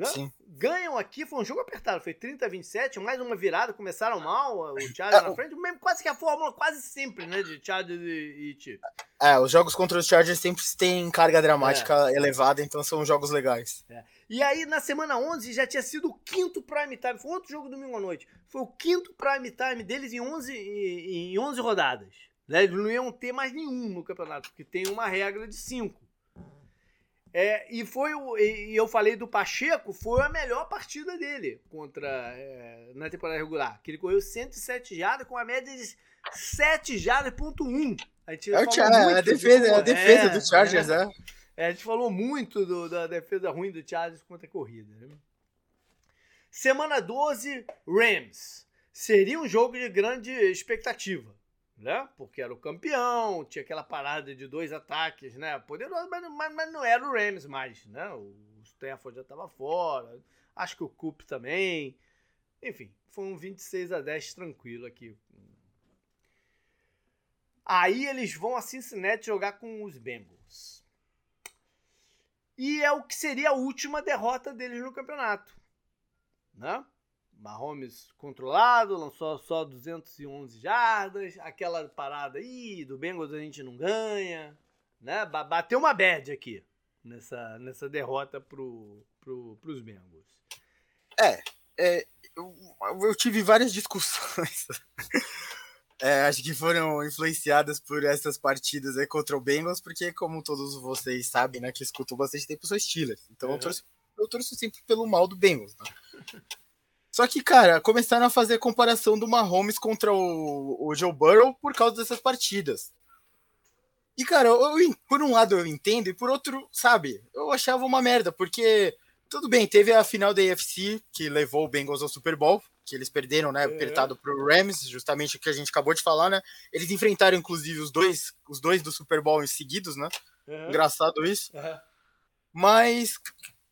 Né? Sim. Ganham aqui, foi um jogo apertado, foi 30 a 27, mais uma virada, começaram mal, o Chargers é, na frente, mesmo quase que a fórmula quase sempre, né, de Chargers e, e É, os jogos contra os Chargers sempre têm carga dramática é. elevada, então são jogos legais. É. E aí, na semana 11, já tinha sido o quinto prime time, foi outro jogo domingo à noite, foi o quinto prime time deles em 11, em 11 rodadas. Né? Eles não iam ter mais nenhum no campeonato, porque tem uma regra de 5. É, e foi o, e eu falei do Pacheco, foi a melhor partida dele contra é, na temporada regular. Que ele correu 107 jardas com a média de 7 jardas ponto 1. A, gente é, a, a defesa, de, a defesa é, do Chargers, é. é. A gente falou muito do, da defesa ruim do Chargers contra a corrida. Né? Semana 12, Rams. Seria um jogo de grande expectativa né? Porque era o campeão, tinha aquela parada de dois ataques, né? Poderoso, mas, mas, mas não era o Rams mais, né? O Stafford já estava fora, acho que o Coop também. Enfim, foi um 26 a 10 tranquilo aqui. Aí eles vão a Cincinnati jogar com os Bengals. E é o que seria a última derrota deles no campeonato, né? Mahomes controlado, lançou só 211 jardas, aquela parada aí do Bengals a gente não ganha, né? Bateu uma bad aqui nessa, nessa derrota pro, pro, pros Bengals. É, é eu, eu tive várias discussões. É, acho que foram influenciadas por essas partidas aí contra o Bengals, porque como todos vocês sabem, né, que escutam bastante tempo, sou Steelers. Então uhum. eu, torço, eu torço sempre pelo mal do Bengals. Né? Só que, cara, começaram a fazer comparação do Mahomes contra o, o Joe Burrow por causa dessas partidas. E, cara, eu, eu, por um lado eu entendo, e por outro, sabe, eu achava uma merda, porque tudo bem, teve a final da AFC que levou o Bengals ao Super Bowl, que eles perderam, né, é. apertado pro Rams, justamente o que a gente acabou de falar, né? Eles enfrentaram, inclusive, os dois, os dois do Super Bowl em seguidos, né? Uhum. Engraçado isso. Uhum. Mas,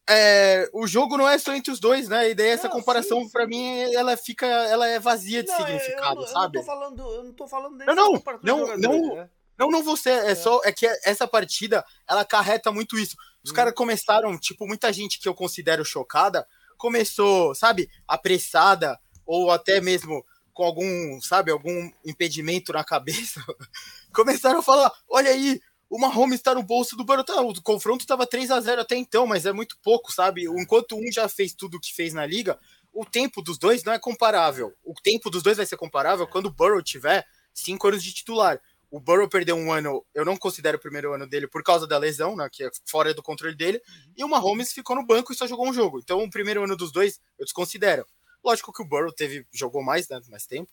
é, o jogo não é só entre os dois, né? E daí essa não, comparação, para mim, ela fica. Ela é vazia de não, significado, eu, eu, sabe? Eu não tô falando, eu não tô falando Não, não, não, não, né? não, não você. É, é, só. É que essa partida, ela carreta muito isso. Os hum. caras começaram, tipo, muita gente que eu considero chocada, começou, sabe, apressada, ou até mesmo com algum, sabe, algum impedimento na cabeça. Começaram a falar: olha aí, o Mahomes está no bolso do Burrow. Tá, o confronto estava 3 a 0 até então, mas é muito pouco, sabe? Enquanto um já fez tudo o que fez na liga, o tempo dos dois não é comparável. O tempo dos dois vai ser comparável quando o Burrow tiver 5 anos de titular. O Burrow perdeu um ano, eu não considero o primeiro ano dele por causa da lesão, né, que é fora do controle dele, e o Mahomes ficou no banco e só jogou um jogo. Então, o primeiro ano dos dois eu desconsidero. Lógico que o Burrow teve, jogou mais, né, mais tempo,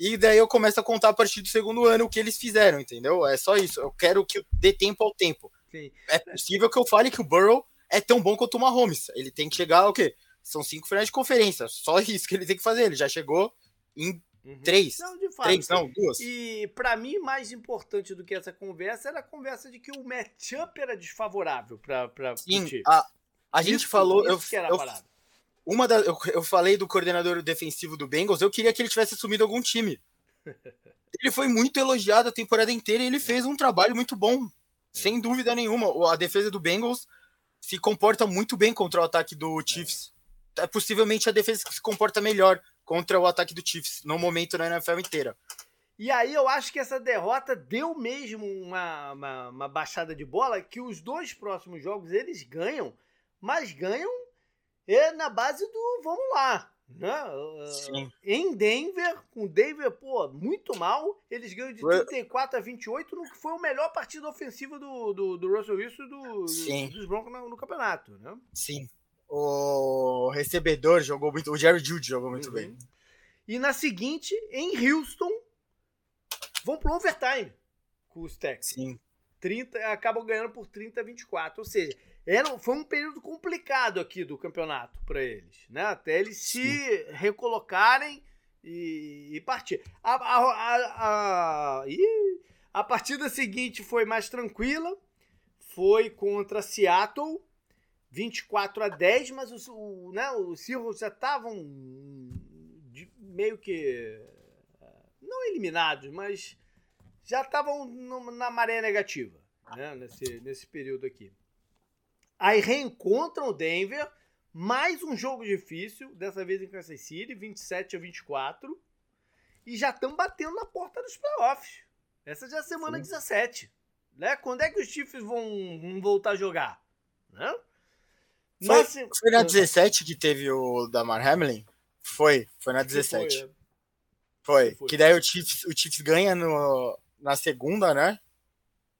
e daí eu começo a contar a partir do segundo ano o que eles fizeram, entendeu? É só isso. Eu quero que dê tempo ao tempo. Sim. É possível que eu fale que o Burrow é tão bom quanto o Mahomes. Ele tem que chegar o quê? São cinco finais de conferência. Só isso que ele tem que fazer. Ele já chegou em Uhum. Três. Não, de fato. Três, não, duas. E para mim, mais importante do que essa conversa era a conversa de que o matchup era desfavorável para Sim, a, a gente falou. Isso eu, eu, uma da, eu, eu falei do coordenador defensivo do Bengals, eu queria que ele tivesse assumido algum time. Ele foi muito elogiado a temporada inteira e ele fez um trabalho muito bom. Sem dúvida nenhuma. A defesa do Bengals se comporta muito bem contra o ataque do Chiefs. É possivelmente a defesa que se comporta melhor contra o ataque do Chiefs no momento na NFL inteira. E aí eu acho que essa derrota deu mesmo uma, uma, uma baixada de bola que os dois próximos jogos eles ganham, mas ganham é na base do vamos lá. Né? Sim. Em Denver, com o Denver, pô, muito mal. Eles ganham de 34 a 28 no que foi o melhor partido ofensiva do, do, do Russell Wilson e do, do, dos Broncos no, no, campeonato. Né? Sim. O recebedor jogou muito. O Jerry Judy jogou muito uhum. bem. E na seguinte, em Houston, vão pro overtime com os Texans. Sim. 30, acabam ganhando por 30 a 24. Ou seja, era, foi um período complicado aqui do campeonato para eles, né? Até eles Sim. se recolocarem e, e partir. A, a, a, a, partida seguinte foi mais tranquila, foi contra Seattle, 24 a 10, mas o, o, né, os Seahawks já estavam meio que não eliminados, mas já estavam na maré negativa né, nesse, nesse período aqui. Aí reencontram o Denver Mais um jogo difícil, dessa vez em Kansas City, 27 a 24. E já estão batendo na porta dos playoffs. Essa já é a semana Sim. 17. Né? Quando é que os Chiefs vão, vão voltar a jogar? Né? Foi, foi na 17 que teve o Damar Hamlin? Foi, foi na 17. Foi, é. foi. foi. Que daí o Chiefs, o Chiefs ganha no, na segunda, né?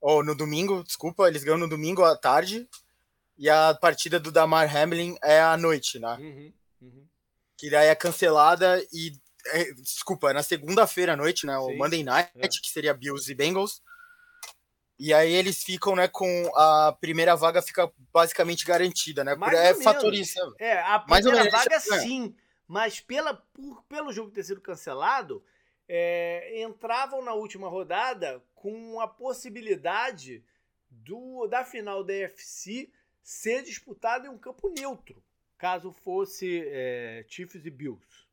Ou no domingo, desculpa, eles ganham no domingo à tarde. E a partida do Damar Hamlin é à noite, né? Uhum, uhum. Que daí é cancelada e. É, desculpa, é na segunda-feira à noite, né? Sim, o Monday Night, é. que seria Bills e Bengals. E aí eles ficam, né, com a primeira vaga fica basicamente garantida, né? Mais é fatorista. É, a primeira vaga é. sim, mas pela, por, pelo jogo ter sido cancelado, é, entravam na última rodada com a possibilidade do, da final da UFC ser disputada em um campo neutro, caso fosse é, Chiefs e Bills.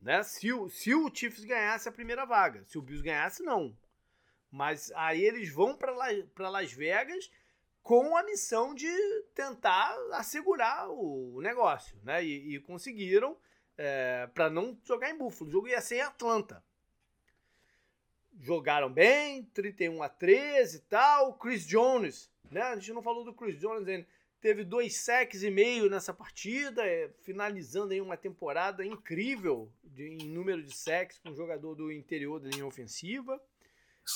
Né? Se, o, se o Chiefs ganhasse a primeira vaga, se o Bills ganhasse, não. Mas aí eles vão para Las Vegas com a missão de tentar assegurar o negócio, né? E, e conseguiram é, para não jogar em Buffalo. O jogo ia ser em Atlanta. Jogaram bem, 31 a 13 e tal. Chris Jones, né? A gente não falou do Chris Jones ainda. Teve dois sacks e meio nessa partida, é, finalizando aí uma temporada incrível de, em número de sacks com um jogador do interior da linha ofensiva.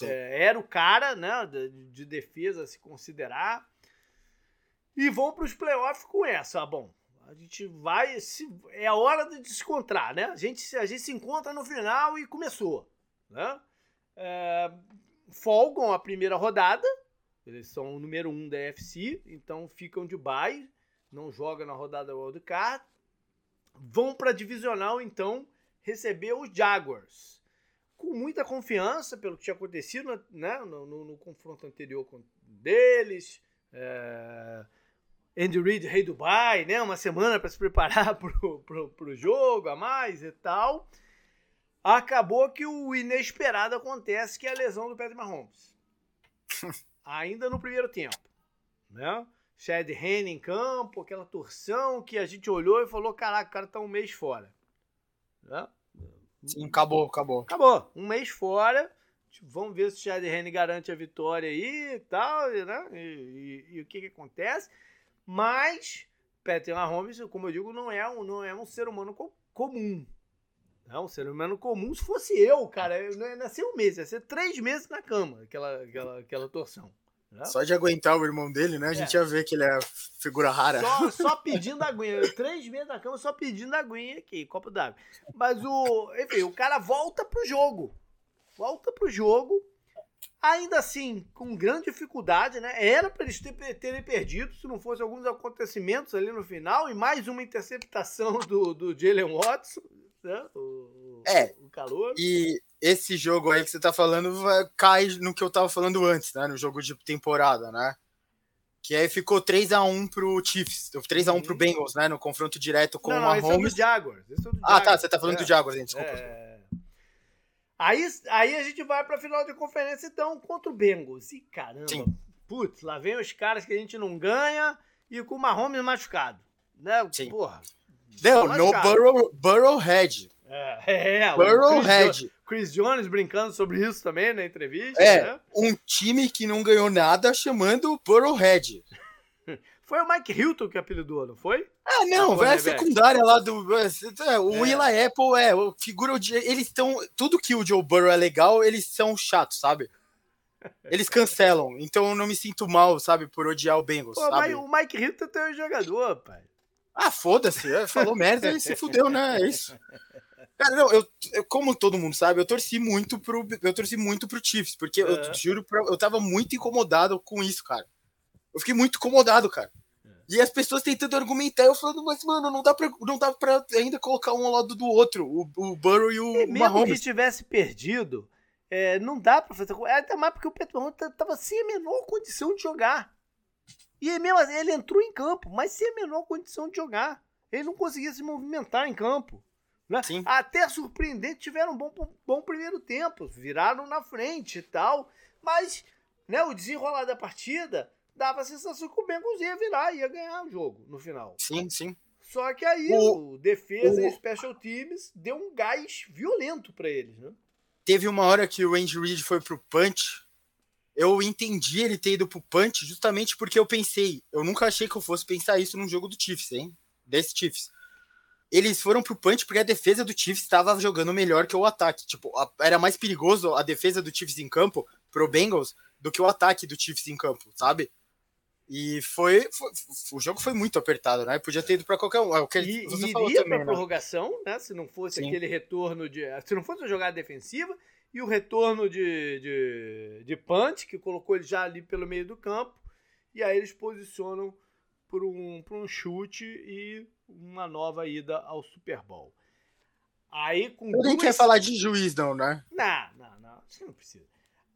É, era o cara né, de, de, defesa a se considerar. E vão para os playoffs com essa. Ah, bom, a gente vai. Se, é a hora de se encontrar, né? A gente, a gente se encontra no final e começou. Né? É, folgam a primeira rodada. Eles são o número um da FC, então ficam de bye, não jogam na rodada Card. Vão para divisional, então, receber os Jaguars. Com muita confiança pelo que tinha acontecido né, no, no, no confronto anterior deles. É, Andy Reid, rei Dubai, né? Uma semana para se preparar pro, pro jogo a mais e tal. Acabou que o inesperado acontece, que é a lesão do Patrick Mahomes. Ainda no primeiro tempo, né? Chad Henne em campo, aquela torção que a gente olhou e falou, caraca, o cara tá um mês fora. Né? Sim, acabou, acabou. Acabou, um mês fora. Vamos ver se o Chad Henne garante a vitória aí e tal, né? E, e, e o que que acontece. Mas Patrick Mahomes, como eu digo, não é um, não é um ser humano co comum. Não, é um ser humano comum se fosse eu, cara. Não ia nascer um mês, ia ser três meses na cama, aquela, aquela, aquela torção. Né? Só de aguentar o irmão dele, né? A gente é. ia ver que ele é figura rara. Só, só pedindo aguinha. Três meses na cama, só pedindo aguinha aqui, copo d'água. Mas o. Enfim, o cara volta pro jogo. Volta pro jogo Ainda assim, com grande dificuldade, né? Era para eles terem perdido se não fosse alguns acontecimentos ali no final e mais uma interceptação do, do Jalen Watson, né? O, é. O calor. E esse jogo aí que você tá falando cai no que eu tava falando antes, né? No jogo de temporada, né? Que aí ficou 3x1 pro Chiefs, 3x1 uhum. pro Bengals, né? No confronto direto com não, não, o Mahomes. Esse é Jaguars. Esse é do Jaguars. Ah, tá, você tá falando é. do Jaguars, gente, desculpa. É. Aí, aí a gente vai pra final de conferência, então, contra o Bengals. E caramba, Sim. putz, lá vem os caras que a gente não ganha e com o Mahomes machucado. Né? Sim. Porra. Deu, no Burrow, Burrowhead. É, é Burrowhead. Chris, Jones brincando sobre isso também na entrevista. É, né? um time que não ganhou nada chamando Burrowhead. Foi o Mike Hilton que apelidou, não foi? Ah, não, ah, é a secundária lá do. É, o é. Eli Apple é, figura de. Eles estão. Tudo que o Joe Burrow é legal, eles são chatos, sabe? Eles cancelam. Então eu não me sinto mal, sabe, por odiar o Bengals. Pô, sabe? o Mike Hilton tem um jogador, pai. Ah, foda-se. É, falou merda e se fudeu, né? É isso. Cara, não, eu, eu, como todo mundo sabe, eu torci muito pro, eu torci muito pro Chiefs, porque eu juro, eu tava muito incomodado com isso, cara. Eu fiquei muito incomodado, cara. E as pessoas tentando argumentar, eu falando, mas, mano, não dá pra, não dá pra ainda colocar um ao lado do outro, o, o Burrow e o, e mesmo Mahomes. que tivesse perdido, é, não dá pra fazer. Até mais porque o Pedro Mahomes tava sem a menor condição de jogar. E mesmo assim, ele entrou em campo, mas sem a menor condição de jogar. Ele não conseguia se movimentar em campo. Né? Até surpreendente, tiveram um bom, bom primeiro tempo, viraram na frente e tal. Mas né, o desenrolar da partida dava a sensação que o Bengals ia virar, ia ganhar o jogo no final. Sim, sim. Só que aí o, o defesa o... e special teams deu um gás violento para eles, né? Teve uma hora que o Andy Reid foi pro punch. Eu entendi ele ter ido pro punch justamente porque eu pensei, eu nunca achei que eu fosse pensar isso num jogo do Chiefs, hein? Desse Chiefs. Eles foram pro punch porque a defesa do Chiefs estava jogando melhor que o ataque. Tipo, era mais perigoso a defesa do Chiefs em campo pro Bengals do que o ataque do Chiefs em campo, sabe? E foi, foi, o jogo foi muito apertado, né? Podia ter ido para qualquer um. É o que e, você iria para né? prorrogação, né? Se não fosse Sim. aquele retorno de, se não fosse a jogada defensiva e o retorno de, de, de punch que colocou ele já ali pelo meio do campo e aí eles posicionam por um, por um chute e uma nova ida ao Super Bowl. Aí com Ninguém duas... quer falar de juiz não, né? Não, não, não, você não precisa.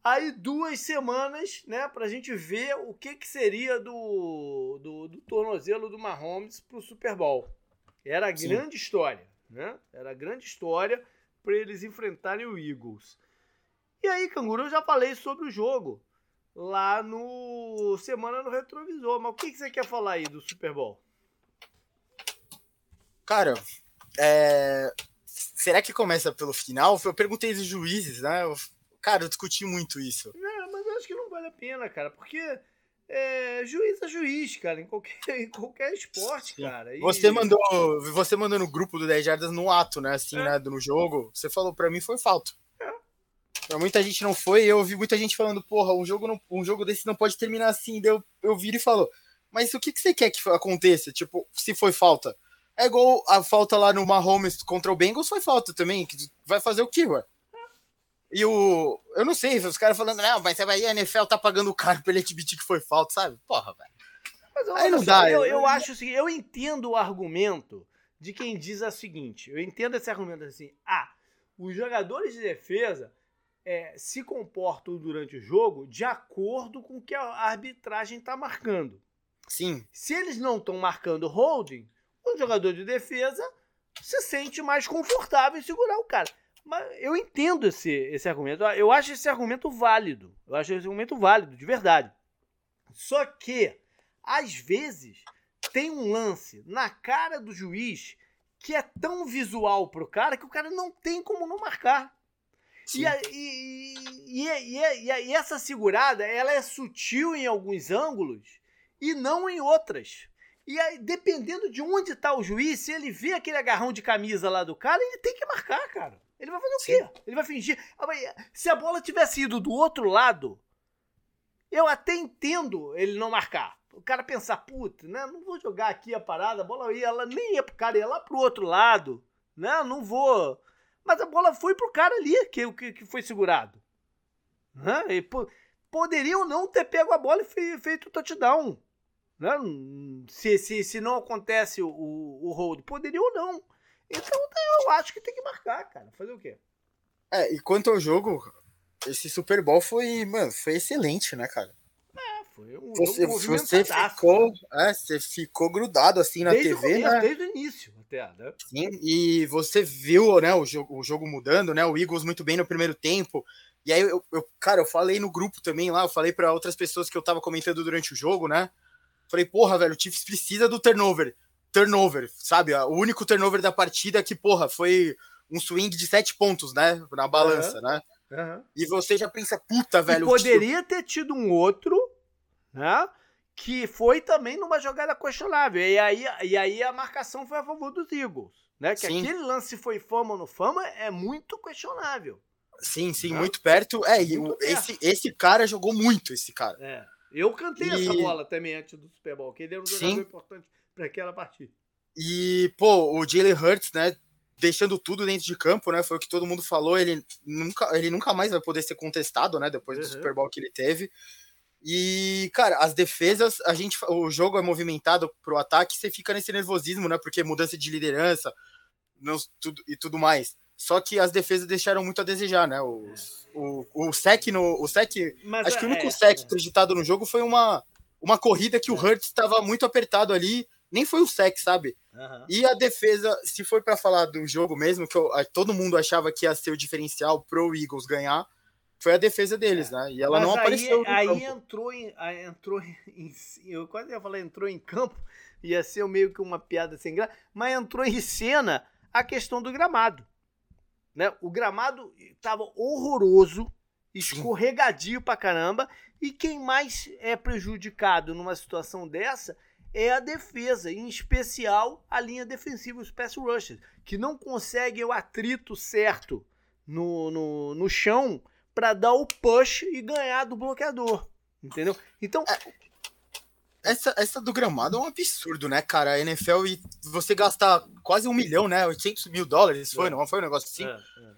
Aí duas semanas, né, pra gente ver o que, que seria do, do, do tornozelo do Mahomes pro Super Bowl. Era a Sim. grande história, né? Era a grande história para eles enfrentarem o Eagles. E aí, Canguru, eu já falei sobre o jogo lá no Semana no Retrovisor. Mas o que, que você quer falar aí do Super Bowl? Cara, é... será que começa pelo final? Eu perguntei dos juízes, né? Eu Cara, eu discuti muito isso. Não, mas eu acho que não vale a pena, cara, porque é, juiz é juiz, cara, em qualquer, em qualquer esporte, cara. E... Você mandou você mandou no grupo do 10 Jardas no ato, né, assim, é. né, no jogo, você falou pra mim foi falta. Pra muita gente não foi, eu ouvi muita gente falando, porra, um jogo, não, um jogo desse não pode terminar assim, Deu, eu, eu viro e falo, mas o que, que você quer que aconteça? Tipo, se foi falta. É igual a falta lá no Mahomes contra o Bengals, foi falta também, vai fazer o quê, ué? E o. Eu não sei, os caras falando, não, mas a NFL tá pagando caro pra ele admitir que foi falta, sabe? Porra, velho. Mas aí não dá. Eu, eu acho assim, eu entendo o argumento de quem diz o seguinte: eu entendo esse argumento assim, ah, os jogadores de defesa é, se comportam durante o jogo de acordo com o que a arbitragem está marcando. Sim. Se eles não estão marcando holding, o jogador de defesa se sente mais confortável em segurar o cara. Mas eu entendo esse, esse argumento. Eu acho esse argumento válido. Eu acho esse argumento válido, de verdade. Só que, às vezes, tem um lance na cara do juiz que é tão visual pro cara que o cara não tem como não marcar. E, e, e, e, essa segurada, ela é sutil em alguns ângulos e não em outras. E aí, dependendo de onde está o juiz, se ele vê aquele agarrão de camisa lá do cara, ele tem que marcar, cara. Ele vai fazer o quê? Ele vai fingir. Ah, se a bola tivesse ido do outro lado, eu até entendo ele não marcar. O cara pensar, puta, né? Não vou jogar aqui a parada, a bola ia, ela nem ia pro cara, ia lá pro outro lado. Né? Não vou. Mas a bola foi pro cara ali que, que, que foi segurado. Né? E, pô, poderiam não ter pego a bola e feito o touchdown. Né? Se, se, se não acontece o, o, o hold. Poderiam ou não. Então eu acho que tem que marcar, cara. Fazer o quê? É, e quanto ao jogo, esse Super Bowl foi, mano, foi excelente, né, cara? É, foi um você, você ficou, né? é, você ficou grudado assim na desde TV, começo, né? Desde o início né? Sim, e você viu, né, o jogo, o jogo mudando, né? O Eagles muito bem no primeiro tempo. E aí, eu, eu cara, eu falei no grupo também lá, eu falei para outras pessoas que eu tava comentando durante o jogo, né? Falei, porra, velho, o Chiefs precisa do turnover turnover, sabe? O único turnover da partida que, porra, foi um swing de sete pontos, né? Na balança, uhum. né? Uhum. E você já pensa, puta, velho. E poderia ter tido um outro, né? Que foi também numa jogada questionável. E aí, e aí a marcação foi a favor dos Eagles. Né? Que sim. aquele lance foi fama ou não fama é muito questionável. Sim, sim, né? muito perto. É, muito e perto. Esse, esse cara jogou muito, esse cara. É. Eu cantei e... essa bola também antes do Super Bowl, que ele era um jogador sim. importante para aquela partida. E, pô, o Jalen Hurts, né, deixando tudo dentro de campo, né, foi o que todo mundo falou, ele nunca, ele nunca mais vai poder ser contestado, né, depois do uhum. Super Bowl que ele teve. E, cara, as defesas, a gente, o jogo é movimentado pro ataque, você fica nesse nervosismo, né, porque mudança de liderança não, tudo, e tudo mais. Só que as defesas deixaram muito a desejar, né? O, é. o, o sec no. O sec. Mas, acho que o único é, sec é. acreditado no jogo foi uma, uma corrida que o é. Hurts estava muito apertado ali nem foi o sec, sabe? Uhum. E a defesa, se for para falar do jogo mesmo, que eu, todo mundo achava que ia ser o diferencial pro Eagles ganhar, foi a defesa deles, é. né? E ela Mas não aí, apareceu. aí campo. entrou em. Entrou em. Eu quase ia falar entrou em campo, ia ser meio que uma piada sem graça, mas entrou em cena a questão do gramado. Né? O gramado estava horroroso, escorregadio pra caramba, e quem mais é prejudicado numa situação dessa é a defesa, em especial a linha defensiva, os pass rushers, que não conseguem o atrito certo no, no, no chão para dar o push e ganhar do bloqueador. Entendeu? Então. É, essa, essa do gramado é um absurdo, né, cara? A NFL e você gastar quase um milhão, né? 800 mil dólares, foi, é. não foi um negócio assim? É, é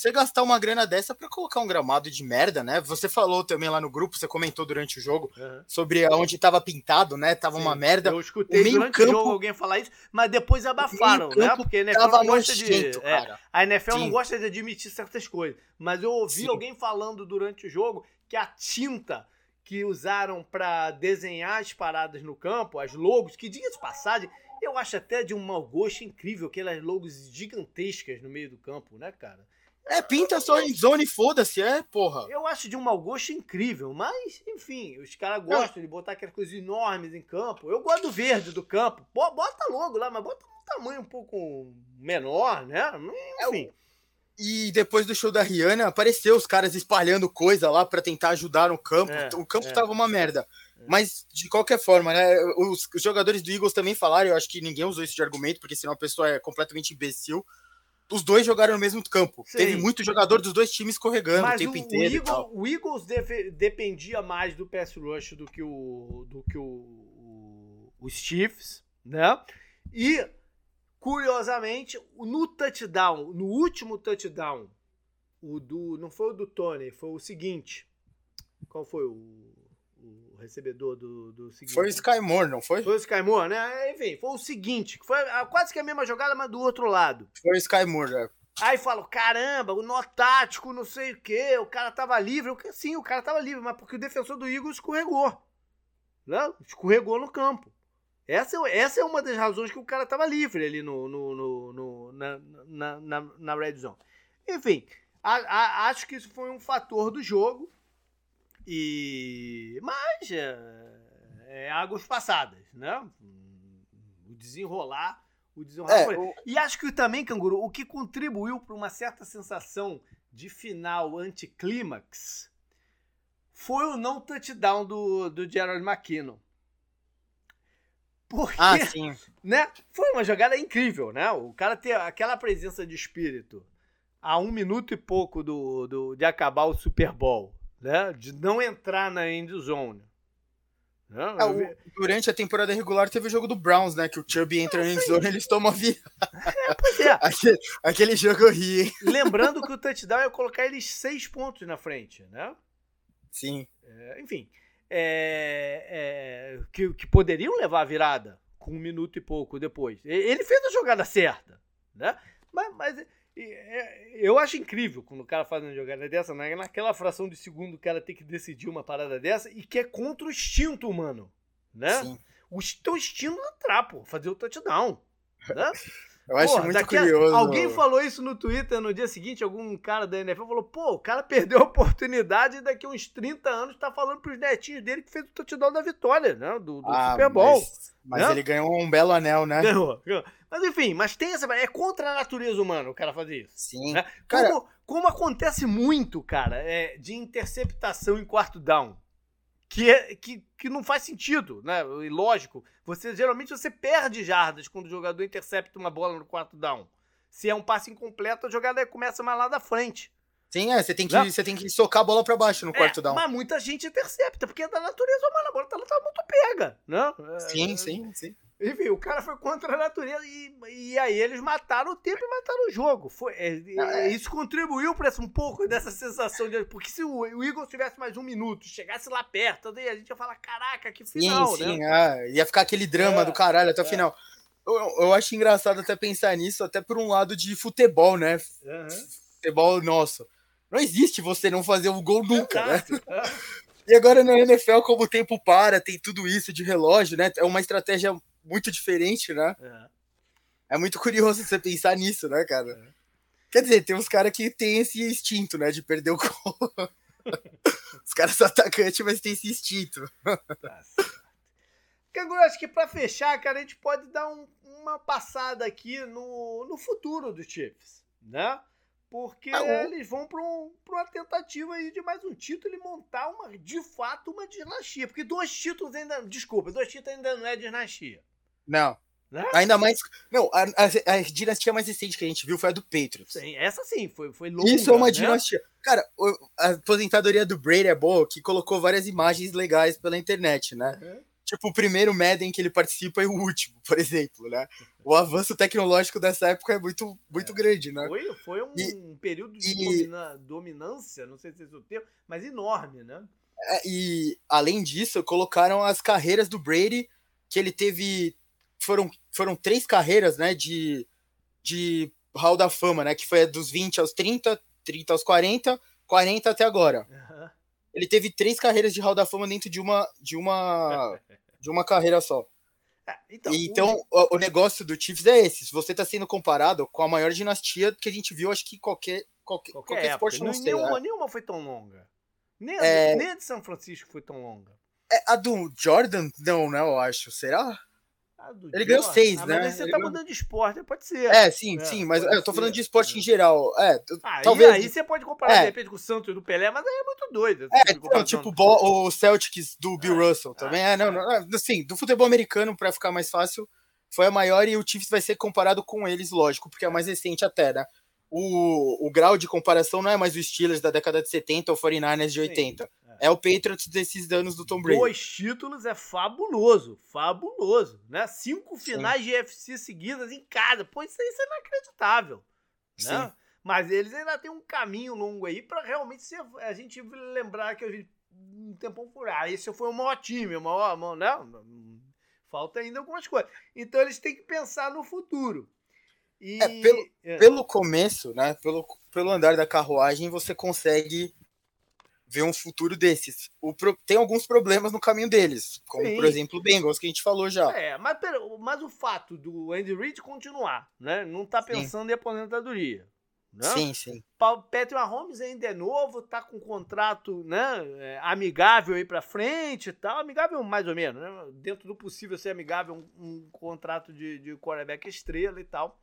você gastar uma grana dessa para colocar um gramado de merda, né? Você falou também lá no grupo, você comentou durante o jogo uhum. sobre onde tava pintado, né? Tava Sim, uma merda. Eu escutei o durante campo, o jogo alguém falar isso, mas depois abafaram, né? Porque a NFL não gosta de. É, a NFL Sim. não gosta de admitir certas coisas. Mas eu ouvi Sim. alguém falando durante o jogo que a tinta que usaram para desenhar as paradas no campo, as logos, que diga de passagem, eu acho até de um mau gosto incrível, aquelas logos gigantescas no meio do campo, né, cara? É, pinta só em zone, foda-se, é, porra. Eu acho de um mau gosto incrível, mas, enfim, os caras gostam de botar aquelas coisas enormes em campo. Eu gosto do verde do campo. Bota logo lá, mas bota um tamanho um pouco menor, né? Enfim. É, e depois do show da Rihanna, apareceu os caras espalhando coisa lá para tentar ajudar no campo. É, o campo é. tava uma merda. É. Mas, de qualquer forma, né? Os, os, jogadores do Eagles também falaram, eu acho que ninguém usou isso de argumento, porque senão a pessoa é completamente imbecil os dois jogaram no mesmo campo. Sim. Teve muito jogador dos dois times escorregando Mas o tempo o, inteiro. O Eagles, o Eagles dependia mais do pass rush do que o do que o, o, os Chiefs, né? E curiosamente, no touchdown, no último touchdown, o do não foi o do Tony, foi o seguinte. Qual foi o o recebedor do, do seguinte. Foi o Skymore, não foi? Foi o Skymore, né? Enfim, foi o seguinte, que foi quase que a mesma jogada, mas do outro lado. Foi o Skymore, é. Aí falo, caramba, o nó tático, não sei o quê, o cara tava livre. Sim, o cara tava livre, mas porque o defensor do Eagles escorregou. Né? Escorregou no campo. Essa, essa é uma das razões que o cara tava livre ali no, no, no, no na, na, na, na red zone. Enfim, a, a, acho que isso foi um fator do jogo. E mas é, é águas passadas, né? O desenrolar, o desenrolar. É, o... E acho que também, Canguru, o que contribuiu para uma certa sensação de final anticlímax foi o não touchdown do, do Gerald McKinnon. Porque, ah, sim. né? Foi uma jogada incrível, né? O cara ter aquela presença de espírito a um minuto e pouco do, do, de acabar o Super Bowl né? De não entrar na end zone. Né? É, o, durante a temporada regular teve o jogo do Browns, né? Que o Chubb entra na end zone e eles tomam a vida. É, pois é. aquele, aquele jogo eu ri. Lembrando que o touchdown ia colocar eles seis pontos na frente, né? Sim. É, enfim, é, é, que, que poderiam levar a virada com um minuto e pouco depois. Ele fez a jogada certa, né? Mas, mas é, eu acho incrível quando o cara faz uma jogada dessa, né? naquela fração de segundo o cara tem que decidir uma parada dessa e que é contra o instinto humano, né? Sim. O teu instinto entrar, pô, fazer o touchdown, né? Eu acho Porra, muito curioso. alguém falou isso no Twitter no dia seguinte, algum cara da NFL falou, pô, o cara perdeu a oportunidade e daqui uns 30 anos tá falando pros netinhos dele que fez o touchdown da vitória, né? Do, do ah, Super Bowl. Mas, mas né? ele ganhou um belo anel, né? Ganhou, ganhou. Mas enfim, mas tem essa. É contra a natureza humana o cara fazer isso. Sim. Né? Cara... Como, como acontece muito, cara, é, de interceptação em quarto down que, é, que, que não faz sentido, né? E lógico, você geralmente você perde jardas quando o jogador intercepta uma bola no quarto down. Se é um passe incompleto, a jogada começa mais lá da frente. Sim, é, você tem que, né? você tem que socar a bola para baixo no é, quarto down. Mas muita gente intercepta, porque é da natureza humana, a bola tá, tá muito pega, né? Sim, é, sim, sim. Enfim, o cara foi contra a natureza e, e aí eles mataram o tempo e mataram o jogo. Foi, é, é. Isso contribuiu para um pouco dessa sensação de. Porque se o, o Eagles tivesse mais um minuto, chegasse lá perto, a gente ia falar: caraca, que final, sim, sim, né? É, ia ficar aquele drama do caralho até o final. Eu, eu, acho engraçado até pensar nisso, até por um lado de futebol, né? Uhum. Futebol nosso. Não existe você não fazer um gol nunca, né? E agora na NFL, como o tempo para, tem tudo isso de relógio, né? É uma estratégia muito diferente, né? É. é muito curioso você pensar nisso, né, cara? É. Quer dizer, tem uns caras que tem esse instinto, né? De perder o gol. Os caras são atacantes, mas tem esse instinto. Tá certo. Canguru, acho que para fechar, cara, a gente pode dar um, uma passada aqui no, no futuro dos Chiefs, né? Porque ah, eles vão para um, uma tentativa aí de mais um título e montar uma, de fato uma dinastia. Porque dois títulos ainda. Desculpa, dois títulos ainda não é dinastia. Não. Né? Ainda mais. Não, a, a, a, dinastia mais recente que a gente viu foi a do Patriots. Sim, essa sim, foi, foi longa. Isso é uma né? dinastia. Cara, a aposentadoria do Brady é boa, que colocou várias imagens legais pela internet, né? Uhum. Tipo, o primeiro Madden que ele participa e o último, por exemplo, né? O avanço tecnológico dessa época é muito, muito é. grande, né? Foi, foi um e, período de e, domina, dominância, não sei se é o termo, mas enorme, né? É, e, além disso, colocaram as carreiras do Brady, que ele teve... Foram, foram três carreiras, né, de, de Hall da Fama, né? Que foi dos 20 aos 30, 30 aos 40, 40 até agora. Uhum. Ele teve três carreiras de Hall da Fama dentro de uma, de uma de uma carreira só. É, então, então o... o... negócio do Chiefs é esse. Se você está sendo comparado com a maior dinastia que a gente viu, acho que qualquer, qualquer, qualquer, qualquer esporte não sei. Nenhuma, é. nenhuma foi tão longa. Nem a, é... nem a de São Francisco foi tão longa. É, a do Jordan, não, né? Eu acho. Será? Ele ganhou seis, ah, né? Mas você ele tá ganhou... mudando de esporte, pode ser. É, sim, é, sim, mas eu tô falando de esporte em geral. É, ah, talvez. Aí você pode comparar, é. de repente, com o Santos e do Pelé, mas aí é muito doido. É, não, tipo o Celtics do Bill é, Russell também. É, não, não, assim, do futebol americano, pra ficar mais fácil, foi a maior e o Chiefs vai ser comparado com eles, lógico, porque é mais recente até, né? O, o grau de comparação não é mais o Steelers da década de 70 ou 49ers de 80. Sim é o Patriots desses anos do Tom Brady. Dois títulos é fabuloso, fabuloso, né? Cinco finais Sim. de UFC seguidas em cada. Pô, isso, isso é inacreditável, né? Sim. Mas eles ainda têm um caminho longo aí para realmente ser, a gente lembrar que a gente um tempão por ah, esse foi o maior time, o maior, maior né? Falta ainda algumas coisas. Então eles têm que pensar no futuro. E... É, pelo, é. pelo começo, né? Pelo, pelo andar da carruagem, você consegue ver um futuro desses. O pro... Tem alguns problemas no caminho deles, como Sim. por exemplo o Bengals, que a gente falou já. É, mas, mas o fato do Andy Reid continuar, né? Não tá pensando sim. em aposentadoria. Né? Sim, sim. Patrick Mahomes ainda é novo, tá com um contrato né, é, amigável aí pra frente e tal. Amigável mais ou menos, né? Dentro do possível ser amigável, um, um contrato de, de quarterback estrela e tal.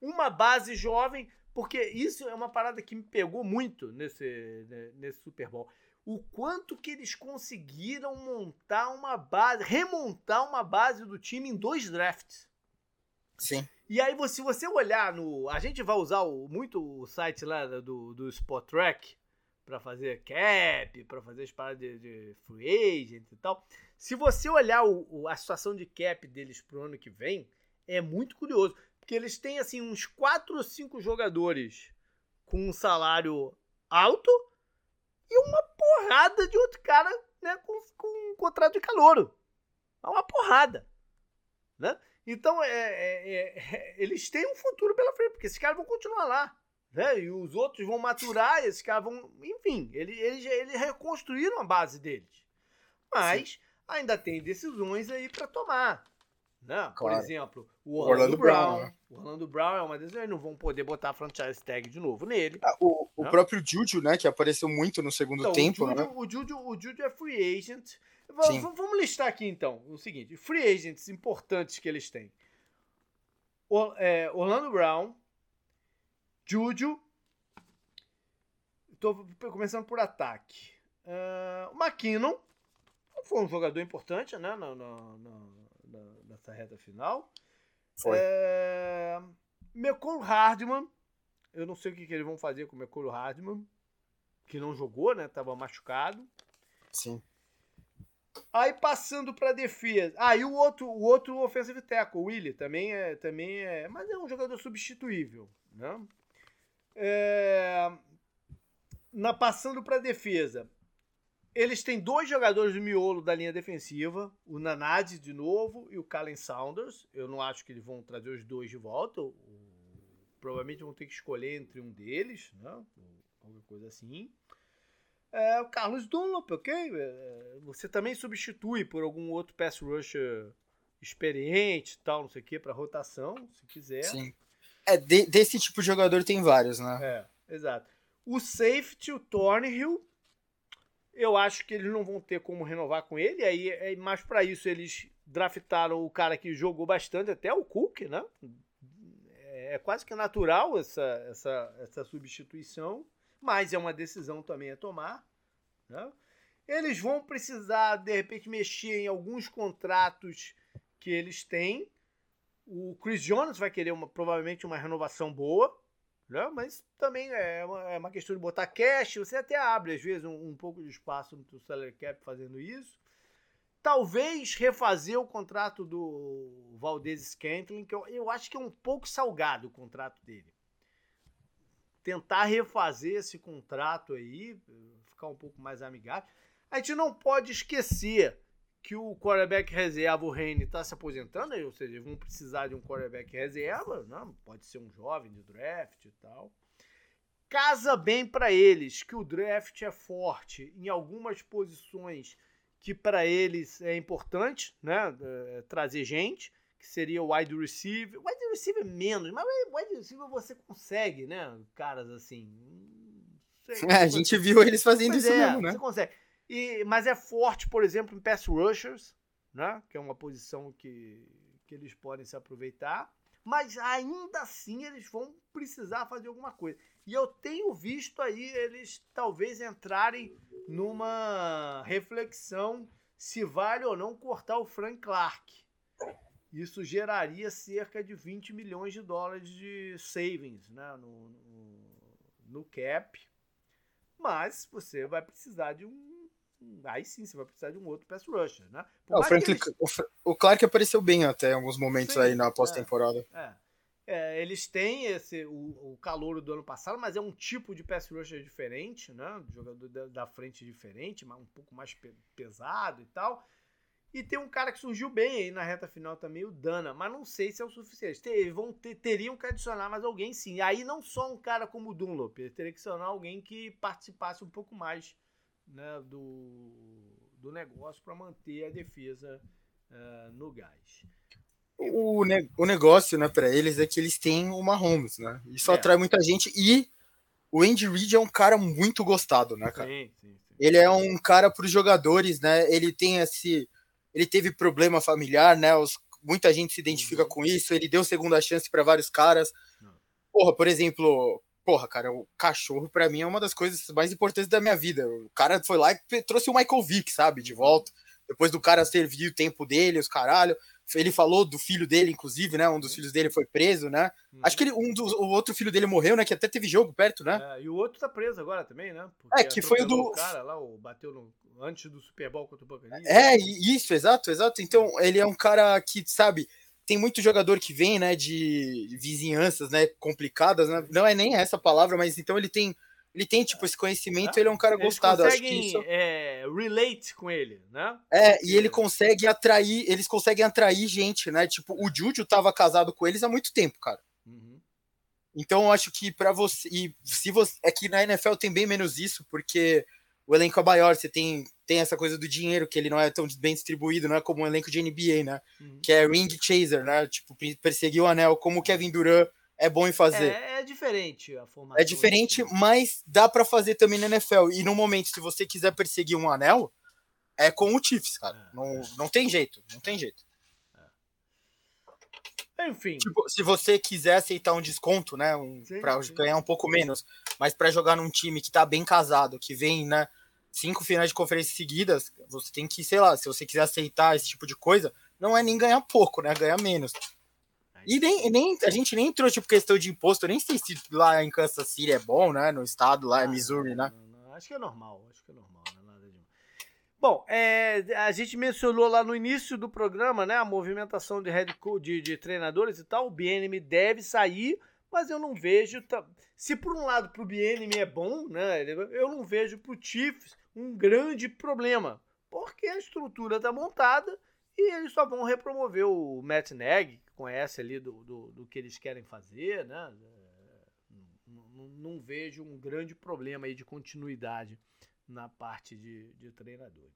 Uma base jovem, porque isso é uma parada que me pegou muito nesse, né, nesse Super Bowl. O quanto que eles conseguiram montar uma base, remontar uma base do time em dois drafts. Sim. E aí, se você olhar no. A gente vai usar o, muito o site lá do, do Spot Track para fazer cap, para fazer as paradas de, de, free agent e tal. Se você olhar o, o, a situação de cap deles pro ano que vem, é muito curioso que eles têm assim uns 4 ou 5 jogadores com um salário alto e uma porrada de outro cara né, com, com um contrato de calouro. É uma porrada. Né? Então, é, é, é, eles têm um futuro pela frente, porque esses caras vão continuar lá. Né? E os outros vão maturar, esses caras vão. Enfim, eles, eles, eles reconstruíram a base deles. Mas Sim. ainda tem decisões aí para tomar. Né? Claro. Por exemplo, o Orlando, Orlando Brown. Brown. O Orlando Brown é uma das eles não vão poder botar a franchise tag de novo nele. Ah, o, né? o próprio Juju, né, que apareceu muito no segundo então, tempo, o Juju, né? O Juju, o Juju é free agent. V vamos listar aqui então o seguinte: free agents importantes que eles têm. O, é, Orlando Brown, Juju. Estou começando por ataque. Uh, McKinnon foi um jogador importante, né? No, no, no nessa reta final. Foi. É... Mecolo Hardman. Eu não sei o que, que eles vão fazer com o Mecolo Hardman. Que não jogou, né? Tava machucado. Sim. Aí passando para defesa. Ah, e o outro, o outro offensive tackle, o Willie, também é, também é, mas é um jogador substituível, né? É, na passando para defesa, eles têm dois jogadores de miolo da linha defensiva, o Nanad de novo e o Calen Saunders. Eu não acho que eles vão trazer os dois de volta. Provavelmente vão ter que escolher entre um deles, né? Alguma coisa assim. É, o Carlos Dunlop, ok? É, você também substitui por algum outro pass rusher experiente tal, não sei o que, para rotação, se quiser. Sim. É, de, desse tipo de jogador tem vários, né? É, exato. O safety, o Thornhill, eu acho que eles não vão ter como renovar com ele, aí é mais para isso eles draftaram o cara que jogou bastante, até o Cook, né? É, é quase que natural essa, essa, essa substituição, mas é uma decisão também a tomar. Né? Eles vão precisar, de repente, mexer em alguns contratos que eles têm. O Chris Jones vai querer uma, provavelmente uma renovação boa, né? mas também é uma, é uma questão de botar cash. Você até abre, às vezes, um, um pouco de espaço no salary cap fazendo isso. Talvez refazer o contrato do Valdez Scantling, que eu, eu acho que é um pouco salgado o contrato dele. Tentar refazer esse contrato aí, ficar um pouco mais amigável. A gente não pode esquecer que o quarterback reserva, o Reine, está se aposentando, ou seja, eles vão precisar de um quarterback reserva, não, né? pode ser um jovem de draft e tal. Casa bem para eles que o draft é forte em algumas posições que para eles é importante, né? É, trazer gente, que seria o wide receiver. Wide receiver menos, mas wide receiver você consegue, né? Caras assim. Sei, é, a gente viu eles fazendo isso é, mesmo, né? Você consegue. E, mas é forte, por exemplo, em pass rushers, né? Que é uma posição que, que eles podem se aproveitar. Mas ainda assim eles vão precisar fazer alguma coisa. E eu tenho visto aí eles talvez entrarem numa reflexão se vale ou não cortar o Frank Clark. Isso geraria cerca de 20 milhões de dólares de savings né, no, no, no cap. Mas você vai precisar de um. Aí sim, você vai precisar de um outro pass rusher, né? o, Frank, eles... o, Clark apareceu bem até em alguns momentos sim, aí na pós-temporada. É, é. É, eles têm esse, o, o calor do ano passado, mas é um tipo de pass rusher diferente, né? Jogador da, da frente diferente, um pouco mais pe pesado e tal. E tem um cara que surgiu bem aí na reta final também, o Dana, mas não sei se é o suficiente. Ter, vão ter, teriam que adicionar mais alguém sim. Aí não só um cara como o Dunlop, teria que adicionar alguém que participasse um pouco mais né, do, do negócio para manter a defesa uh, no gás o, ne o negócio, né, para eles é que eles têm o Mahomes, né? Isso é. atrai muita gente e o Andy Reid é um cara muito gostado, né, cara? Sim, sim, sim. Ele é um cara para os jogadores, né? Ele tem esse ele teve problema familiar, né? Os, muita gente se identifica uhum. com isso. Ele deu segunda chance para vários caras. Porra, por exemplo, porra, cara, o cachorro para mim é uma das coisas mais importantes da minha vida. O cara foi lá e trouxe o Michael Vick, sabe, de volta. Depois do cara servir o tempo dele, os caralho. Ele falou do filho dele, inclusive, né? Um dos filhos dele foi preso, né? Uhum. Acho que ele, um dos, o outro filho dele morreu, né? Que até teve jogo perto, né? É, e o outro tá preso agora também, né? Porque é, que foi o do. O cara lá, o, bateu no, antes do Super Bowl contra o Buccaneers. É, isso, exato, exato. Então, ele é um cara que, sabe, tem muito jogador que vem, né, de vizinhanças, né, complicadas, né? Não é nem essa palavra, mas então ele tem ele tem, tipo, esse conhecimento, ele é um cara Eles gostado. Eles conseguem isso... é, relate com ele, né? É, e ele consegue atrair, eles conseguem atrair gente, né? Tipo, o Júlio tava casado com eles há muito tempo, cara. Uhum. Então eu acho que para você. E se você. É que na NFL tem bem menos isso, porque o elenco é maior, você tem, tem essa coisa do dinheiro, que ele não é tão bem distribuído, não é como um elenco de NBA, né? Uhum. Que é ring chaser, né? Tipo, perseguir o anel, como o Kevin Durant é bom em fazer. É, é diferente a formação. É diferente, mas dá para fazer também na NFL. E no momento, se você quiser perseguir um anel, é com o Chiefs, cara. É. Não, não tem jeito, não tem jeito. É. Enfim. Tipo, se você quiser aceitar um desconto, né, um, para ganhar um pouco menos, mas para jogar num time que tá bem casado, que vem, né, cinco finais de conferência seguidas, você tem que, sei lá, se você quiser aceitar esse tipo de coisa, não é nem ganhar pouco, né, ganhar menos. E nem, nem, a gente nem entrou, tipo, questão de imposto. Nem sei se lá em Kansas City é bom, né? No estado lá, é Missouri, né? Não, não, acho que é normal, acho que é normal, não é nada de... Bom, é, a gente mencionou lá no início do programa, né? A movimentação de head coach, de, de treinadores e tal. O BNM deve sair, mas eu não vejo... Se por um lado pro BNM é bom, né? Eu não vejo pro Chiefs um grande problema. Porque a estrutura tá montada e eles só vão repromover o Matt Nagy, conhece ali do, do, do que eles querem fazer, né? Não, não, vejo um grande problema aí de continuidade na parte de, de treinadores.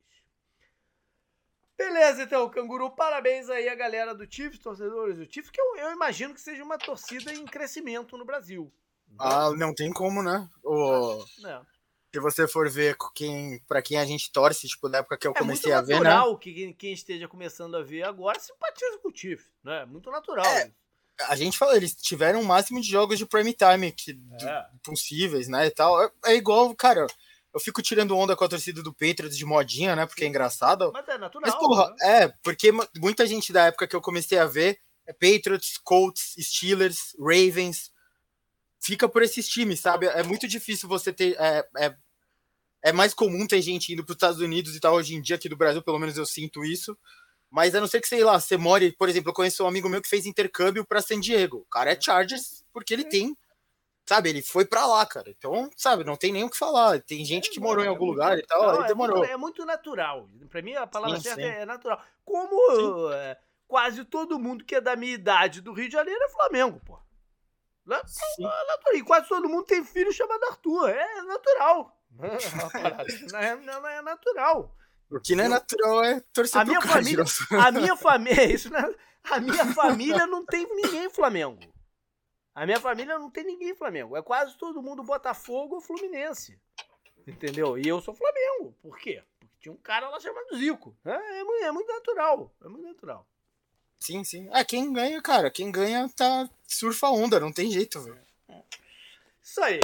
Beleza, então, Canguru, parabéns aí a galera do Chiefs, torcedores do Chiefs, que eu, eu imagino que seja uma torcida em crescimento no Brasil. Ah, não tem como, né? O... É. Se você for ver quem, para quem a gente torce, tipo, da época que eu é comecei a ver, né? É natural que quem esteja começando a ver agora simpatiza com o Chiefs, né? É muito natural. É, a gente falou, eles tiveram o máximo de jogos de prime time que, é. possíveis, né, e tal. É, é, igual, cara, eu fico tirando onda com a torcida do Patriots de modinha, né, porque é engraçado. Mas é natural. Mas, porra, né? é, porque muita gente da época que eu comecei a ver é Patriots, Colts, Steelers, Ravens, fica por esses times, sabe? É muito difícil você ter. É, é, é mais comum ter gente indo para os Estados Unidos e tal, hoje em dia aqui do Brasil, pelo menos eu sinto isso. Mas a não ser que, sei lá, você more, por exemplo, eu conheço um amigo meu que fez intercâmbio para San Diego. O cara é Chargers porque ele tem, sabe, ele foi para lá, cara. Então, sabe, não tem nem o que falar. Tem gente que morou em algum lugar e tal, não, aí demorou. É muito natural. Para mim, a palavra sim, certa sim. é natural. Como é, quase todo mundo que é da minha idade do Rio de Janeiro é Flamengo, pô. É, é natural. E quase todo mundo tem filho chamado Arthur. É natural. não, é, não é natural. O que não é natural é torcer a minha família, A minha família, é isso, né? A minha família não tem ninguém Flamengo. A minha família não tem ninguém Flamengo. É quase todo mundo Botafogo ou Fluminense. Entendeu? E eu sou Flamengo. Por quê? Porque tinha um cara lá chamado Zico. É, é, é muito natural. É muito natural. Sim, sim. É, quem ganha, cara, quem ganha tá surfa onda, não tem jeito, velho. Isso aí.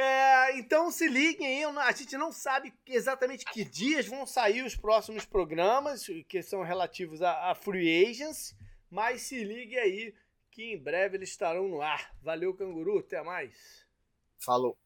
É, então se liguem aí, a gente não sabe exatamente que dias vão sair os próximos programas, que são relativos a, a Free Agents, mas se ligue aí que em breve eles estarão no ar. Valeu, canguru, até mais. Falou.